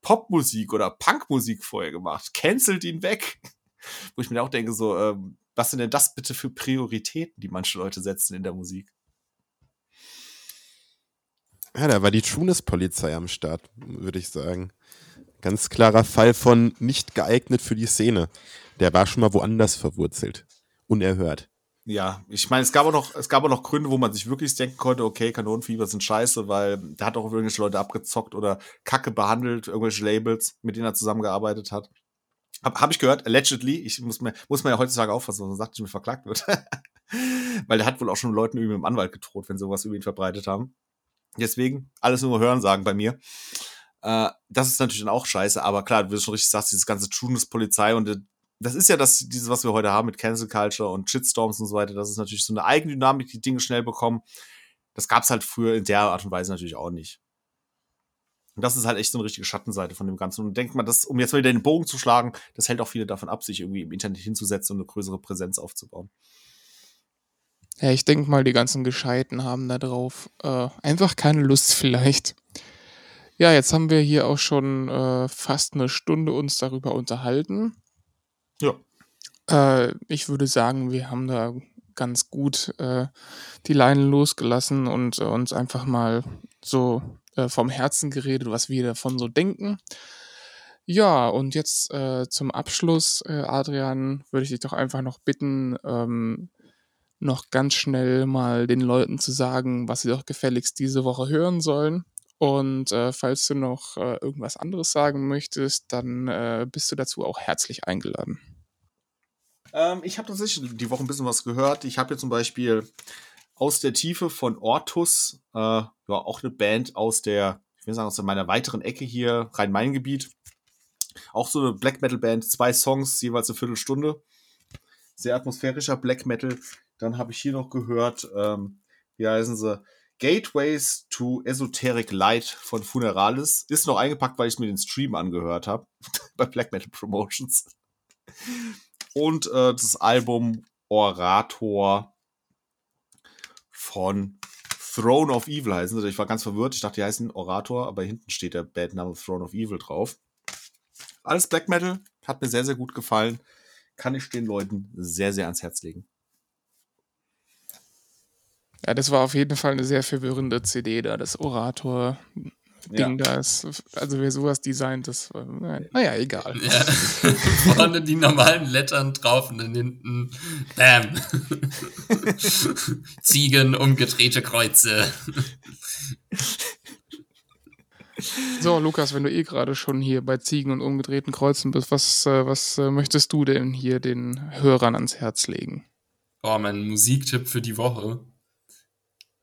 Popmusik oder Punkmusik vorher gemacht, cancelt ihn weg. [laughs] Wo ich mir auch denke, so, ähm, was sind denn das bitte für Prioritäten, die manche Leute setzen in der Musik? Ja, da war die Tunis-Polizei am Start, würde ich sagen. Ganz klarer Fall von nicht geeignet für die Szene. Der war schon mal woanders verwurzelt. Unerhört. Ja, ich meine, es gab auch noch, es gab auch noch Gründe, wo man sich wirklich denken konnte, okay, Kanonenfieber sind scheiße, weil der hat auch irgendwelche Leute abgezockt oder Kacke behandelt, irgendwelche Labels, mit denen er zusammengearbeitet hat. Hab, hab ich gehört, allegedly, ich muss mir, muss man ja heutzutage aufpassen, was man sagt, dass mir verklagt wird. [laughs] weil der hat wohl auch schon Leuten mit dem Anwalt gedroht, wenn sie sowas über ihn verbreitet haben. Deswegen, alles nur Hören sagen bei mir. Äh, das ist natürlich dann auch scheiße, aber klar, wie du schon richtig sagst, dieses ganze Tunes-Polizei und äh, das ist ja das, dieses, was wir heute haben mit Cancel Culture und Shitstorms und so weiter. Das ist natürlich so eine Eigendynamik, die Dinge schnell bekommen. Das gab's halt früher in der Art und Weise natürlich auch nicht. Und das ist halt echt so eine richtige Schattenseite von dem Ganzen. Und denkt man, das, um jetzt mal wieder den Bogen zu schlagen, das hält auch viele davon ab, sich irgendwie im Internet hinzusetzen und eine größere Präsenz aufzubauen. Ja, ich denke mal, die ganzen Gescheiten haben da drauf äh, einfach keine Lust vielleicht. Ja, jetzt haben wir hier auch schon äh, fast eine Stunde uns darüber unterhalten. Ja. Äh, ich würde sagen, wir haben da ganz gut äh, die Leinen losgelassen und äh, uns einfach mal so äh, vom Herzen geredet, was wir davon so denken. Ja, und jetzt zum Abschluss, Adrian, würde ich dich doch einfach noch bitten, ähm, noch ganz schnell mal den Leuten zu sagen, was sie doch gefälligst diese Woche hören sollen. Und äh, falls du noch äh, irgendwas anderes sagen möchtest, dann äh, bist du dazu auch herzlich eingeladen. Ähm, ich habe tatsächlich die Woche ein bisschen was gehört. Ich habe hier zum Beispiel aus der Tiefe von Ortus, äh, ja, auch eine Band aus der, ich will sagen, aus meiner weiteren Ecke hier, Rhein-Main-Gebiet. Auch so eine Black Metal-Band, zwei Songs, jeweils eine Viertelstunde. Sehr atmosphärischer Black Metal. Dann habe ich hier noch gehört, ähm, wie heißen sie? Gateways to Esoteric Light von Funeralis. Ist noch eingepackt, weil ich mir den Stream angehört habe. [laughs] bei Black Metal Promotions. Und äh, das Album Orator von Throne of Evil heißen sie. Ich war ganz verwirrt. Ich dachte, die heißen Orator, aber hinten steht der Bandname Throne of Evil drauf. Alles Black Metal. Hat mir sehr, sehr gut gefallen. Kann ich den Leuten sehr, sehr ans Herz legen. Ja, das war auf jeden Fall eine sehr verwirrende CD da, das Orator. Ding ja. da ist, also wer sowas designt, das war, naja, egal. Ja. [laughs] Vorne die normalen Lettern drauf und dann hinten, bam. [laughs] Ziegen, umgedrehte Kreuze. [laughs] So, Lukas, wenn du eh gerade schon hier bei Ziegen und umgedrehten Kreuzen bist, was, äh, was äh, möchtest du denn hier den Hörern ans Herz legen? Oh, mein Musiktipp für die Woche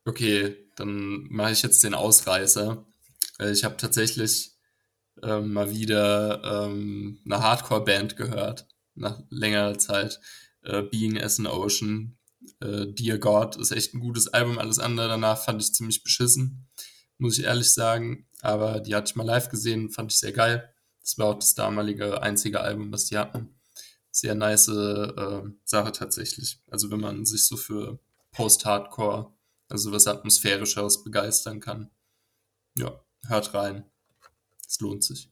Okay, dann mache ich jetzt den Ausreißer. Ich habe tatsächlich ähm, mal wieder ähm, eine Hardcore-Band gehört, nach längerer Zeit. Äh, Being as an Ocean, äh, Dear God ist echt ein gutes Album, alles andere danach fand ich ziemlich beschissen. muss ich ehrlich sagen. Aber die hatte ich mal live gesehen, fand ich sehr geil. Das war auch das damalige einzige Album, was die hatten. Sehr nice äh, Sache tatsächlich. Also wenn man sich so für Post-Hardcore, also was Atmosphärischeres begeistern kann. Ja, hört rein. Es lohnt sich.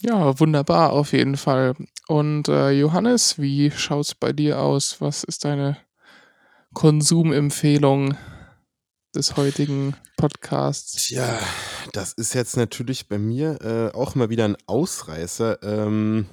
Ja, wunderbar auf jeden Fall. Und äh, Johannes, wie schaut es bei dir aus? Was ist deine Konsumempfehlung des heutigen Podcasts? Tja, das ist jetzt natürlich bei mir äh, auch mal wieder ein Ausreißer. Ähm,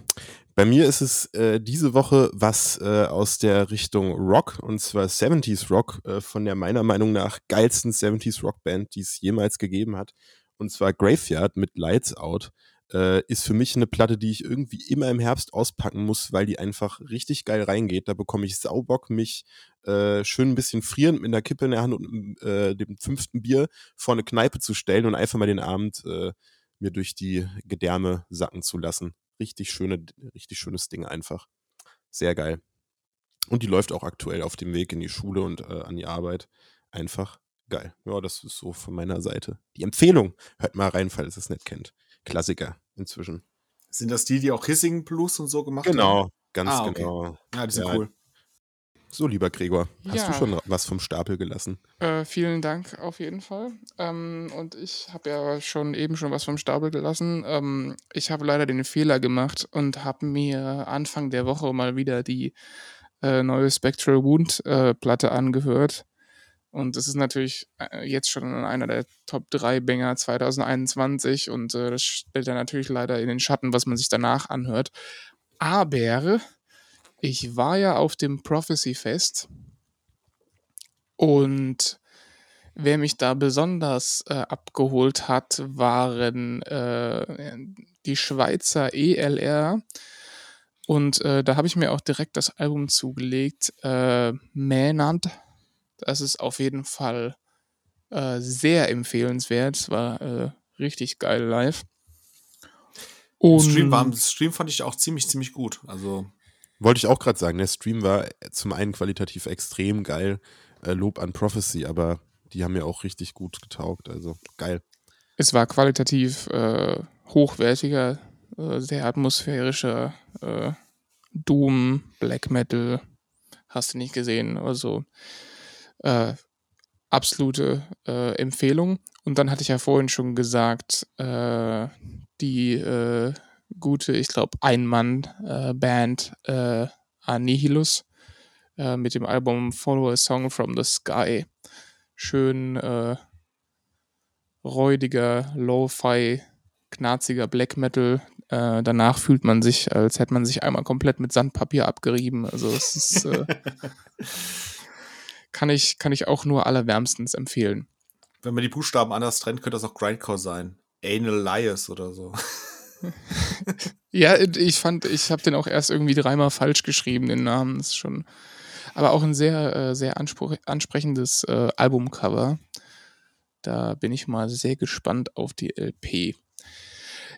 bei mir ist es äh, diese Woche was äh, aus der Richtung Rock und zwar 70s Rock äh, von der meiner Meinung nach geilsten 70s Rock Band, die es jemals gegeben hat. Und zwar Graveyard mit Lights Out äh, ist für mich eine Platte, die ich irgendwie immer im Herbst auspacken muss, weil die einfach richtig geil reingeht. Da bekomme ich Saubock, mich äh, schön ein bisschen frierend mit einer Kippe in der Hand und äh, dem fünften Bier vor eine Kneipe zu stellen und einfach mal den Abend mir durch die Gedärme sacken zu lassen. Richtig schöne, richtig schönes Ding einfach. Sehr geil. Und die läuft auch aktuell auf dem Weg in die Schule und äh, an die Arbeit. Einfach geil. Ja, das ist so von meiner Seite. Die Empfehlung. Hört mal rein, falls ihr es nicht kennt. Klassiker inzwischen. Sind das die, die auch Hissing Blues und so gemacht genau, haben? Ganz Ah, okay. genau. Ja, die sind Ja. cool. So, lieber Gregor, hast Ja. du schon was vom Stapel gelassen? Äh, vielen Dank auf jeden Fall. Ähm, und ich habe ja schon eben schon was vom Stapel gelassen. Ähm, ich habe leider den Fehler gemacht und habe mir Anfang der Woche mal wieder die äh, neue Spectral Wound äh, Platte angehört. Und das ist natürlich äh, jetzt schon einer der Top 3 Banger 2021 und äh, das stellt dann natürlich leider in den Schatten, was man sich danach anhört. Aber ich war ja auf dem Prophecy Fest und wer mich da besonders äh, abgeholt hat, waren äh, die Schweizer ELR. Und äh, da habe ich mir auch direkt das Album zugelegt, äh, Mänand. Das ist auf jeden Fall äh, sehr empfehlenswert. Es war äh, richtig geil live. Im Stream, war, Stream fand ich auch ziemlich, ziemlich gut. Also, Wollte ich auch gerade sagen, der Stream war zum einen qualitativ extrem geil, äh, Lob an Prophecy, aber die haben mir auch richtig gut getaugt, also geil. Es war qualitativ äh, hochwertiger, äh, sehr atmosphärischer äh, Doom, Black Metal, hast du nicht gesehen. Also äh, absolute äh, Empfehlung. Und dann hatte ich ja vorhin schon gesagt, die gute, ich glaube, Ein-Mann-Band äh, Annihilus äh, mit dem Album Follow a Song from the Sky. Schön äh, räudiger, Lo-Fi, knarziger Black Metal. Äh, danach fühlt man sich, als hätte man sich einmal komplett mit Sandpapier abgerieben. Also es ist, äh, [laughs] kann, ich, kann ich auch nur allerwärmstens empfehlen. wenn man die Buchstaben anders trennt, könnte das auch Grindcore sein. Anal Lias oder so. [laughs] Ja, ich fand, ich habe den auch erst irgendwie dreimal falsch geschrieben, den Namen. Das ist schon. Aber auch ein sehr, äh, sehr anspruch, ansprechendes äh, Albumcover. Da bin ich mal sehr gespannt auf die LP.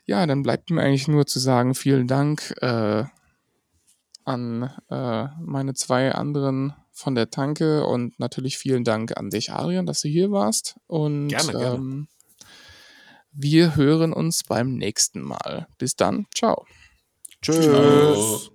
Ja, dann bleibt mir eigentlich nur zu sagen, vielen Dank äh, an äh, meine zwei anderen von der Tanke und natürlich vielen Dank an dich, Adrian, dass du hier warst. Und Gerne, gerne. Ähm, wir hören uns beim nächsten Mal. Bis dann. Ciao. Tschüss. Tschüss.